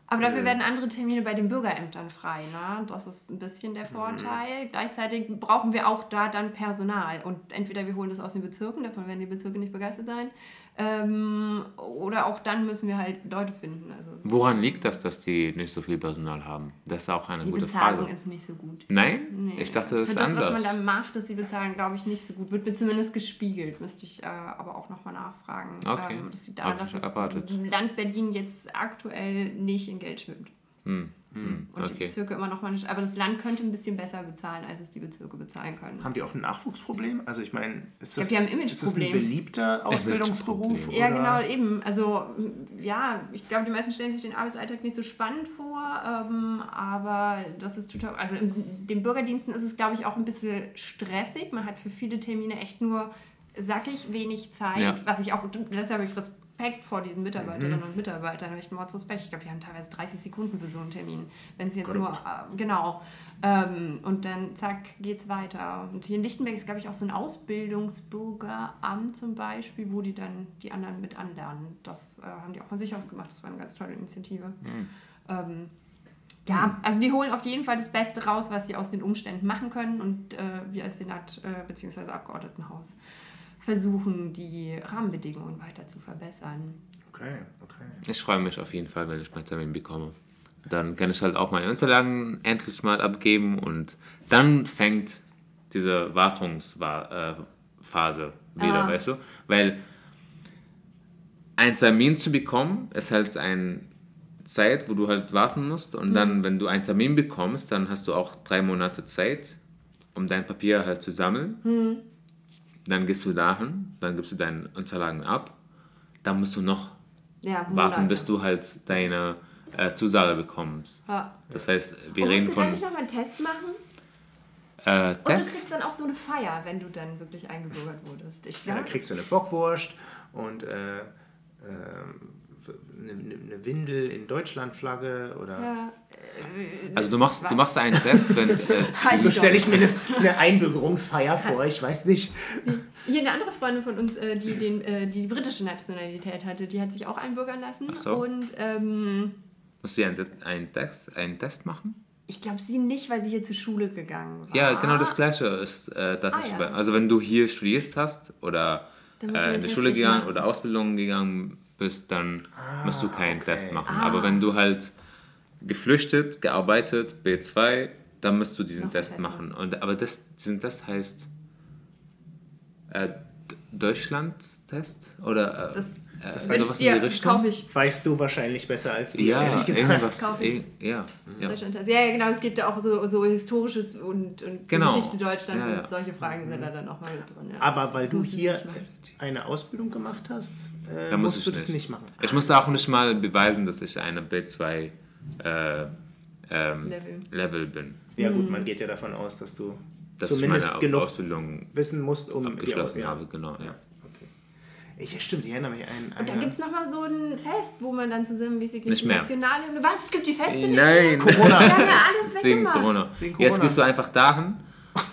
Aber dafür äh. werden andere Termine bei den Bürgerämtern frei. Ne? Das ist ein bisschen der Vorteil. Mhm. Gleichzeitig brauchen wir auch da dann Personal. Und entweder wir holen das aus den Bezirken, davon werden die Bezirke nicht begeistert sein, ähm, oder auch dann müssen wir halt Leute finden. Also Woran liegt das, dass die nicht so viel Personal haben? Das ist auch eine die gute Bezahlung Frage. ist nicht so gut. Nein? Nee. Ich dachte, das Für ist das, anders. was man da macht, ist die Bezahlung, glaube ich, nicht so gut. Wird mir zumindest gespiegelt. Müsste ich äh, aber auch nochmal nachfragen. Okay. Ähm, das liegt daran, dass das erwartet. Land Berlin jetzt aktuell nicht in Geld schwimmt. Hm. Hm. Und okay. die Bezirke immer noch mal nicht. Aber das Land könnte ein bisschen besser bezahlen, als es die Bezirke bezahlen können. Haben die auch ein Nachwuchsproblem? Also ich meine, ist, das, ich glaub, ist das ein beliebter Ausbildungsberuf? Ja, genau, eben. Also ja, ich glaube, die meisten stellen sich den Arbeitsalltag nicht so spannend vor, ähm, aber das ist total. Also in den Bürgerdiensten ist es, glaube ich, auch ein bisschen stressig. Man hat für viele Termine echt nur sackig wenig Zeit, ja. was ich auch, deshalb habe ich Respekt Respekt vor diesen Mitarbeiterinnen mhm. und Mitarbeitern, habe ich Mordsrespekt. Ich glaube, wir haben teilweise 30 Sekunden für so einen Termin. Wenn es jetzt Gut. nur, äh, genau. Ähm, und dann zack, geht's weiter. Und hier in Lichtenberg ist, glaube ich, auch so ein Ausbildungsbürgeramt zum Beispiel, wo die dann die anderen mit anlernen. Das äh, haben die auch von sich aus gemacht. Das war eine ganz tolle Initiative. Mhm. Ähm, ja, also die holen auf jeden Fall das Beste raus, was sie aus den Umständen machen können und äh, wir als Senat äh, bzw. Abgeordnetenhaus versuchen, die Rahmenbedingungen weiter zu verbessern. Okay, okay. Ich freue mich auf jeden Fall, wenn ich meinen Termin bekomme. Dann kann ich halt auch meine Unterlagen endlich mal abgeben und dann fängt diese Wartungsphase wieder, ah. weißt du? Weil ein Termin zu bekommen ist halt eine Zeit, wo du halt warten musst und mhm. dann, wenn du einen Termin bekommst, dann hast du auch drei Monate Zeit, um dein Papier halt zu sammeln. Mhm dann gehst du dahin, dann gibst du deine Unterlagen ab, dann musst du noch ja, warten, bis du halt deine äh, Zusage bekommst. Ja. Das heißt, wir Und reden von. Musst du dann nicht nochmal einen Test machen? Äh, Und du kriegst dann auch so eine Feier, wenn du dann wirklich eingebürgert wurdest. Ich ja, dann kriegst du eine Bockwurst und äh, äh, eine, eine Windel in Deutschlandflagge oder. Ja. Also du machst, du machst einen Test, wenn. Äh, so stelle ich mir eine, eine Einbürgerungsfeier vor, ich weiß nicht. Hier eine andere Freundin von uns, äh, die den, äh, die britische Nationalität hatte, die hat sich auch einbürgern lassen. Ach so. Und ähm, Musst du einen, einen, Test, einen Test machen? Ich glaube sie nicht, weil sie hier zur Schule gegangen war. Ja, genau das gleiche ist äh, das. Ah, ja. Also wenn du hier studierst hast oder äh, in die Schule gegangen oder Ausbildung gegangen bist, dann ah, musst du keinen okay. Test machen. Ah. Aber wenn du halt geflüchtet, gearbeitet, B2, dann musst du diesen Noch Test machen. Und, aber das, diesen Test heißt äh, Deutschland-Test? Oder äh, das, äh, das also was in die Richtung? Ich. Weißt du wahrscheinlich besser als ich, ja, ehrlich gesagt. Irgendwas, ich. ja, ja. Deutschland-Test. Ja, genau, es gibt auch so, so Historisches und, und genau. Geschichte Deutschlands ja, ja. und solche Fragen sind da dann nochmal drin. Ja. Aber weil das du hier eine Ausbildung gemacht hast, äh, musst du das nicht machen. Ich musste auch nicht mal beweisen, dass ich eine B2 äh, ähm, Level. Level bin. Ja gut, man geht ja davon aus, dass du dass zumindest genug Ausbildung wissen musst, um abgeschlossen ja, habe, genau, ja. Ich, stimmt, ich erinnere mich an. Und dann gibt es nochmal so ein Fest, wo man dann zusammen wie sich nicht nationale. Was? Es gibt die Feste nicht? Nein, Corona. Wir haben ja alles Deswegen Corona. Corona. Jetzt gehst du einfach dahin,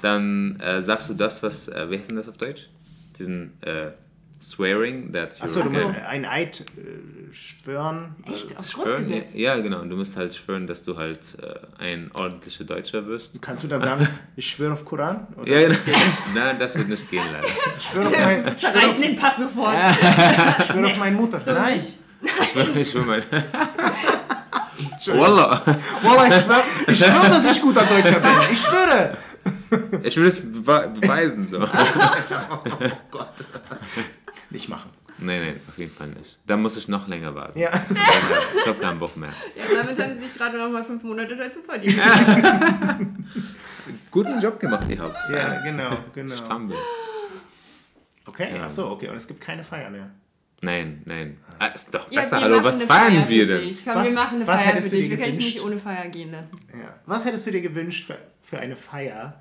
dann äh, sagst du das, was, äh, wie heißt denn das auf Deutsch? Diesen äh, Swearing that you're Achso, du musst ein Eid äh, schwören. Echt? Auf schwören? Ja, genau. Du musst halt schwören, dass du halt äh, ein ordentlicher Deutscher wirst. Kannst du dann sagen, ich schwöre auf Koran? Oder ja, genau. Nein, das wird nicht gehen, leider. Ich schwöre auf mein... Zerreißen den Pass sofort. ich schwöre auf meine Mutter. So Nein. Ich schwöre, ich schwöre mein... Wallah. Wallah, ich schwöre, ich schwöre, dass ich guter Deutscher bin. Ich schwöre. Ich will es beweisen. So. oh Gott nicht machen. Nee, nee, auf jeden Fall nicht. Dann muss ich noch länger warten. Ja. Ich habe keinen Bock mehr. Ja, damit haben sie sich gerade noch mal fünf Monate dazu verdient. Guten Job gemacht, ihr habt. Ja, genau, genau. Stammel. Okay, ja. achso, okay. Und es gibt keine Feier mehr. Nein, nein. Ah, ist doch Ja, besser. wir Hallo, was feiern Feier wir denn? Komm, Was- wir machen eine was Feier hättest für du dich. dir Wir können dich gewünscht? nicht ohne Feier gehen lassen. Ja. Was hättest du dir gewünscht für, für eine Feier,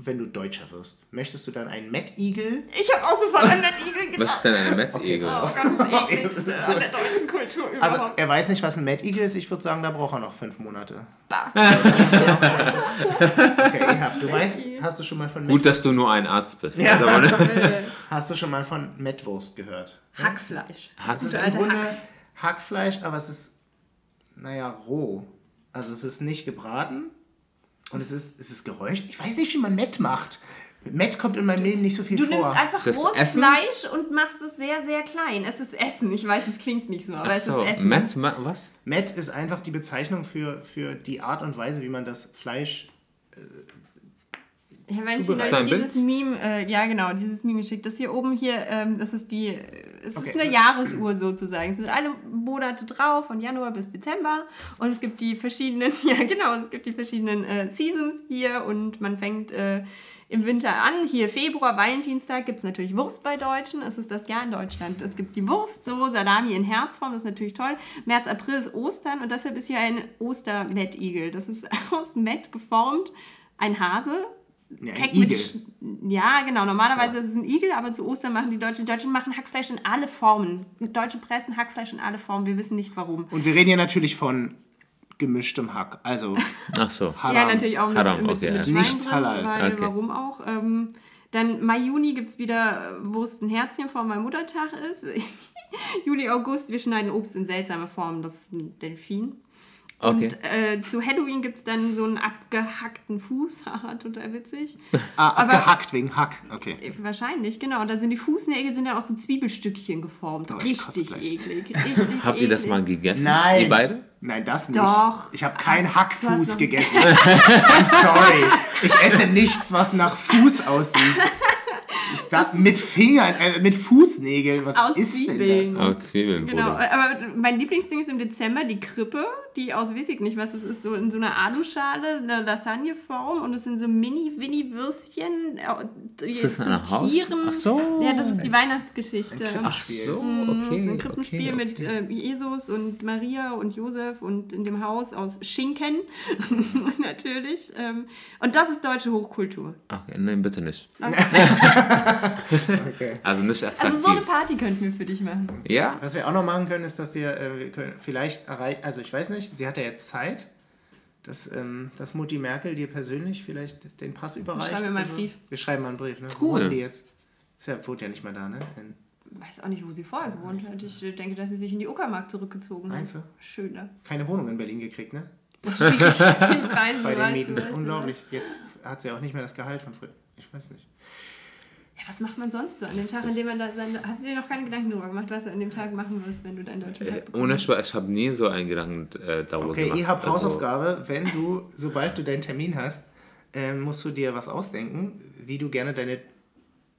wenn du Deutscher wirst? Möchtest du dann einen Met-Igel? Ich habe auch sofort an den Igel gedacht. Was ist denn eine Met-Egel? Oh Gott, das Das ist so- an der deutschen Kultur Also, überhaupt. er weiß nicht, was ein Met-Igel ist. Ich würde sagen, da braucht er noch fünf Monate. Da. Okay, Ehab, du weißt, hast du schon mal von Gut, Met, dass du nur ein Arzt bist. Ja. Das hast du schon mal von Metwurst gehört? Hackfleisch. Hack- Es ist im Grunde Hack. Hackfleisch, aber es ist, naja, roh. Also es ist nicht gebraten und es ist, es ist geräuscht. Ich weiß nicht, wie man Met macht. Mit Met kommt in meinem Leben nicht so viel Du vor. nimmst einfach Das rohes Essen? Fleisch und machst es sehr, sehr klein. Es ist Essen. Ich weiß, es klingt nicht so, aber es so, ist Essen. Met, ma, was? Met ist einfach die Bezeichnung für, für die Art und Weise, wie man das Fleisch. Ich habe ein dieses Bild? Meme, äh, ja genau, dieses Meme geschickt. Das hier oben hier, ähm, das ist die, es Okay. ist eine Jahresuhr sozusagen. Es sind alle Monate drauf, von Januar bis Dezember. Und es gibt die verschiedenen, ja genau, es gibt die verschiedenen äh, Seasons hier und man fängt äh, im Winter an. Hier Februar, Valentinstag gibt es natürlich Wurst bei Deutschen. Es ist das Jahr in Deutschland. Es gibt die Wurst, so Salami in Herzform, das ist natürlich toll. März, April ist Ostern und deshalb ist hier ein Ostermettigel. Das ist aus Mett geformt, ein Hase, Ja, ein Keck Igel. mit ja, genau. Normalerweise ist es ein Igel, aber zu Ostern machen die Deutschen. Die Deutschen machen Hackfleisch in alle Formen. Die Deutschen pressen Hackfleisch in alle Formen. Wir wissen nicht warum. Und wir reden hier natürlich von gemischtem Hack. Also Ach so. Haram. Ja, natürlich auch mit, Haram, mit, okay, mit ja. Nicht drin, halal. weil Okay. warum auch. Ähm, dann Mai, Juni gibt es wieder Wurst und Herzchen, vor meinem Muttertag ist. Juli, August, wir schneiden Obst in seltsame Formen. Das ist ein Delfin. Okay. Und äh, zu Halloween gibt es dann so einen abgehackten Fuß. Haha, total witzig. ah, aber- abgehackt wegen Hack. Okay. Äh, Wahrscheinlich, genau. Und dann sind die Fußnägel sind ja aus so Zwiebelstückchen geformt. Oh, Richtig eklig. Richtig Habt ihr das mal gegessen? Nein. Ihr beide? Nein, das nicht. Doch. Ich habe keinen Hackfuß gegessen. I'm sorry. Ich esse nichts, was nach Fuß aussieht. Ist das mit Fingern, äh, mit Fußnägeln? Was Aus ist denn Zwiebeln. das? Oh, Zwiebeln, Genau, Bruder. aber mein Lieblingsding ist im Dezember die Krippe, die aus, weiß ich nicht, was das ist, so in so einer Aluschale, eine Lasagneform und es sind so mini-Winnie-Würstchen. äh, Ist Haus? Tieren. Ach so. Ja, das ist die Weihnachtsgeschichte. Ach so, Das ist okay. ein Krippenspiel okay, mit okay. äh, Jesus und Maria und Josef und in dem Haus aus Schinken natürlich. Ähm, und das ist deutsche Hochkultur. Okay, nein, bitte nicht. Also, Okay. Also nicht attraktiv. also so eine Party könnten wir für dich machen. ja? Was wir auch noch machen können, ist, dass dir äh, wir können vielleicht erreichen, also ich weiß nicht, sie hat ja jetzt Zeit, dass, ähm, dass Mutti Merkel dir persönlich vielleicht den Pass überreicht. schreiben wir mal einen oder so. Brief. Wir schreiben mal einen Brief, ne? Wo Cool. wohnen die jetzt? Ist ja, wohnt ja nicht mehr da, ne? In, weiß auch nicht, wo sie vorher gewohnt hat. Ich denke, dass sie sich in die Uckermark zurückgezogen Meinst hat. du? Schön da. keine Wohnung in Berlin gekriegt, ne? Schwierig, die Preise, Bei den Mieten. Unglaublich. Jetzt hat sie auch nicht mehr das Gehalt von früher. Ich weiß nicht. Ja, was macht man sonst so an dem Tag, an dem man da sein... Hast du dir noch keine Gedanken darüber gemacht, was du an dem Tag machen wirst, wenn du deinen deutschen Pass Äh, bekommst? Ohne Spaß, ich habe nie so einen Gedanken äh, darüber Okay, gemacht. ihr habt Also, Hausaufgabe. Wenn du, sobald du deinen Termin hast, ähm, musst du dir was ausdenken, wie du gerne deine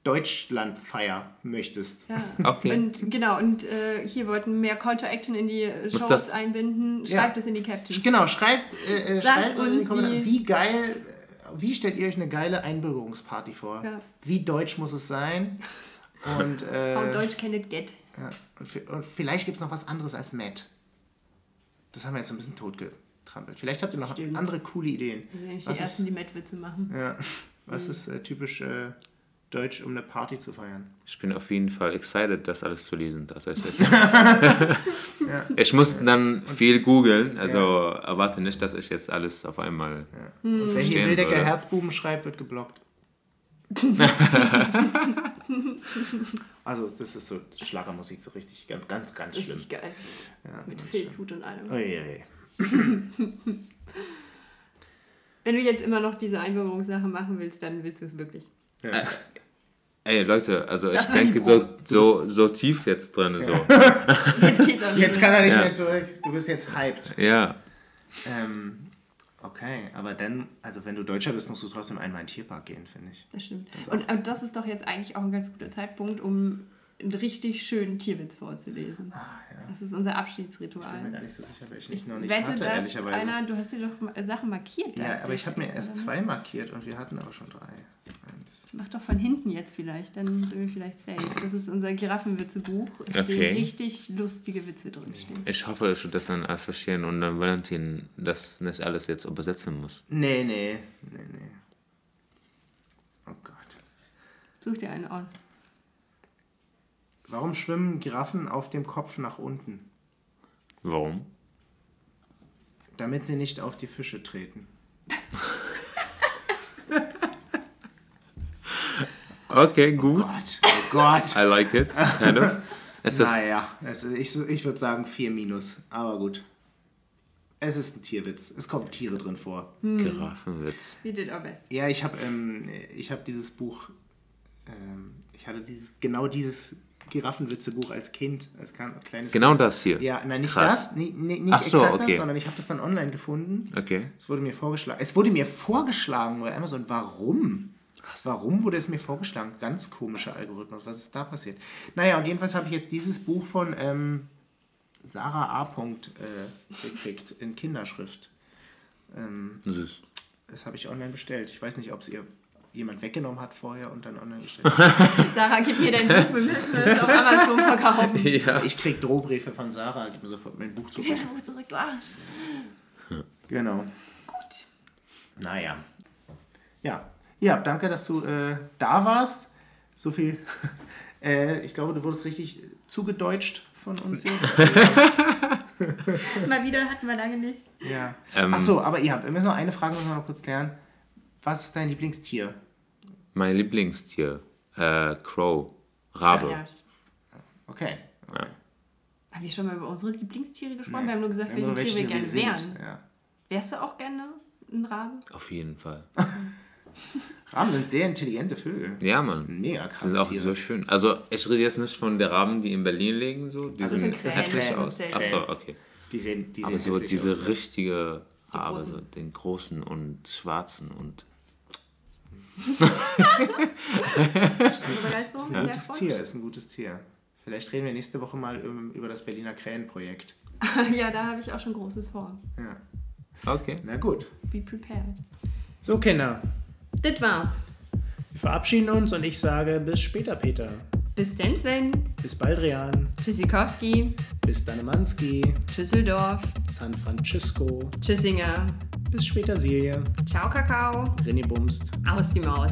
Deutschlandfeier möchtest. Ja. Okay. Und genau, und äh, hier wollten mehr Call to Action in die äh, Shows das- einbinden. Ja. Schreibt es in die Captions. Genau, schreibt, äh, äh, schreibt uns in die Kommentare, wie- wie geil, äh, wie stellt ihr euch eine geile Einbürgerungsparty vor? Ja. Wie deutsch muss es sein? Und, äh, How Deutsch can it get? ja, und, und vielleicht gibt es noch was anderes als Matt. Das haben wir jetzt ein bisschen totgetrampelt. Vielleicht habt ihr noch Stimmt. andere coole Ideen. Wir sind nicht die Was Ersten, ist, die Mettwitze machen. ja, was ist äh, typisch äh, deutsch, um eine Party zu feiern? Ich bin auf jeden Fall excited, das alles zu lesen, tatsächlich. Ich muss dann viel googeln, also erwarte nicht, dass ich jetzt alles auf einmal. Und wer hier Wildecker würde. Herzbuben schreibt, wird geblockt. also, das ist so Schlagermusik, so richtig ganz, ganz, ganz schlimm. Richtig geil. Ja, Mit Filzhut und allem. Uiui. Wenn du jetzt immer noch diese Einbürgerungssache machen willst, dann willst du es wirklich. Ja. Ey Leute, also ich Das die denke so, so, so tief jetzt drin. So. Jetzt geht's auch nicht Jetzt kann er nicht Ja. mehr zurück. Du bist jetzt hyped. Ja. Ähm, okay, aber dann, also wenn du Deutscher bist, musst du trotzdem einmal in den Tierpark gehen, finde ich. Das stimmt. Das und, und das ist doch jetzt eigentlich auch ein ganz guter Zeitpunkt, um einen richtig schönen Tierwitz vorzulesen. Das ist unser Ich bin mir Abschiedsritual. gar nicht so sicher, welchen ich noch Ich nicht wette, hatte, dass ehrlicherweise. einer, du hast dir doch Sachen markiert. ja, aber ich habe mir erst zwei markiert und wir hatten aber schon drei. Mach doch von hinten jetzt vielleicht, dann sind wir vielleicht safe. Das ist unser Giraffenwitzebuch, in dem Okay. richtig lustige Witze drinstehen. Ich hoffe, ich würde das dann alles verstehen und dann Valentin das nicht alles jetzt übersetzen muss. Nee, nee, nee, nee. Oh Gott. Such dir einen aus. Warum schwimmen Giraffen auf dem Kopf nach unten? Warum? Damit sie nicht auf die Fische treten. Okay, gut. Gott, oh Gott. I like it. Kind of. Es ist, Naja, es, ich, ich würde sagen 4 minus, aber gut. Es ist ein Tierwitz. Es kommen Tiere drin vor. Giraffenwitz. We did our best. Ja, ich habe ähm, ich hab dieses Buch, ähm, ich hatte dieses, genau dieses Giraffenwitzebuch als Kind, als klein- kleines Genau Kind. das hier. Ja, nein, nicht Krass. das, nee, nee, nicht Ach so, exakt okay. das, sondern ich habe das dann online gefunden. Okay. Es wurde mir vorgeschlagen. Es wurde mir vorgeschlagen bei Amazon. Warum? Warum wurde es mir vorgeschlagen? Ganz komischer Algorithmus. Was ist da passiert? Naja, und jedenfalls habe ich jetzt dieses Buch von ähm, Sarah A. Punkt, äh, gekriegt in Kinderschrift. Ähm, Süß. das habe ich online bestellt. Ich weiß nicht, ob es ihr jemand weggenommen hat vorher und dann online bestellt. hat. Sarah, gib mir dein Buch, wir müssen es auf Amazon verkaufen. Ja. ich krieg Drohbriefe von Sarah. Gib mir sofort mein Buch zurück. Gib mir dein Buch zurück, du Arsch. Genau. Gut. Naja. Ja. Ja, danke, dass du äh, da warst. So viel. äh, ich glaube, du wurdest richtig zugedeutscht von uns jetzt. Mal wieder hatten wir lange nicht. ja. Ähm, Achso, aber ihr habt, wir müssen noch eine Frage noch kurz klären. Was ist dein Lieblingstier? Mein Lieblingstier. Äh, Crow. Rabe. Ja. Okay. okay. Haben wir schon mal über unsere Lieblingstiere gesprochen? Nee. Wir haben nur gesagt, welche Tiere wir gerne wären. Ja. Wärst du auch gerne ein Rabe? Auf jeden Fall. Raben sind sehr intelligente Vögel. Ja, Mann. Mega Das krasse ist auch Tiere. so schön. Also, ich rede jetzt nicht von der Raben, die in Berlin leben, so. Die Also Krähen, hässlich aus. das Ach so, Krähen. okay. Die sehen, die sehen Aber so diese aus. richtige Rabe, so den großen und schwarzen und. Begeisterung? Ist ein gutes? Tier, ist ein gutes Tier. Vielleicht reden wir nächste Woche mal über, über das Berliner Krähenprojekt. ja, da habe ich auch schon Großes vor. Ja. Okay. Na gut. Be prepared. So, Kinder. Das war's. Wir verabschieden uns und ich sage bis später, Peter. Bis denn, Sven. Bis Baldrian. Tschüssikowski. Bis Danemanski. Tschüsseldorf. San Francisco. Tschüssinger. Bis später, Silje. Ciao, Kakao. René Bumst. Aus die Maus.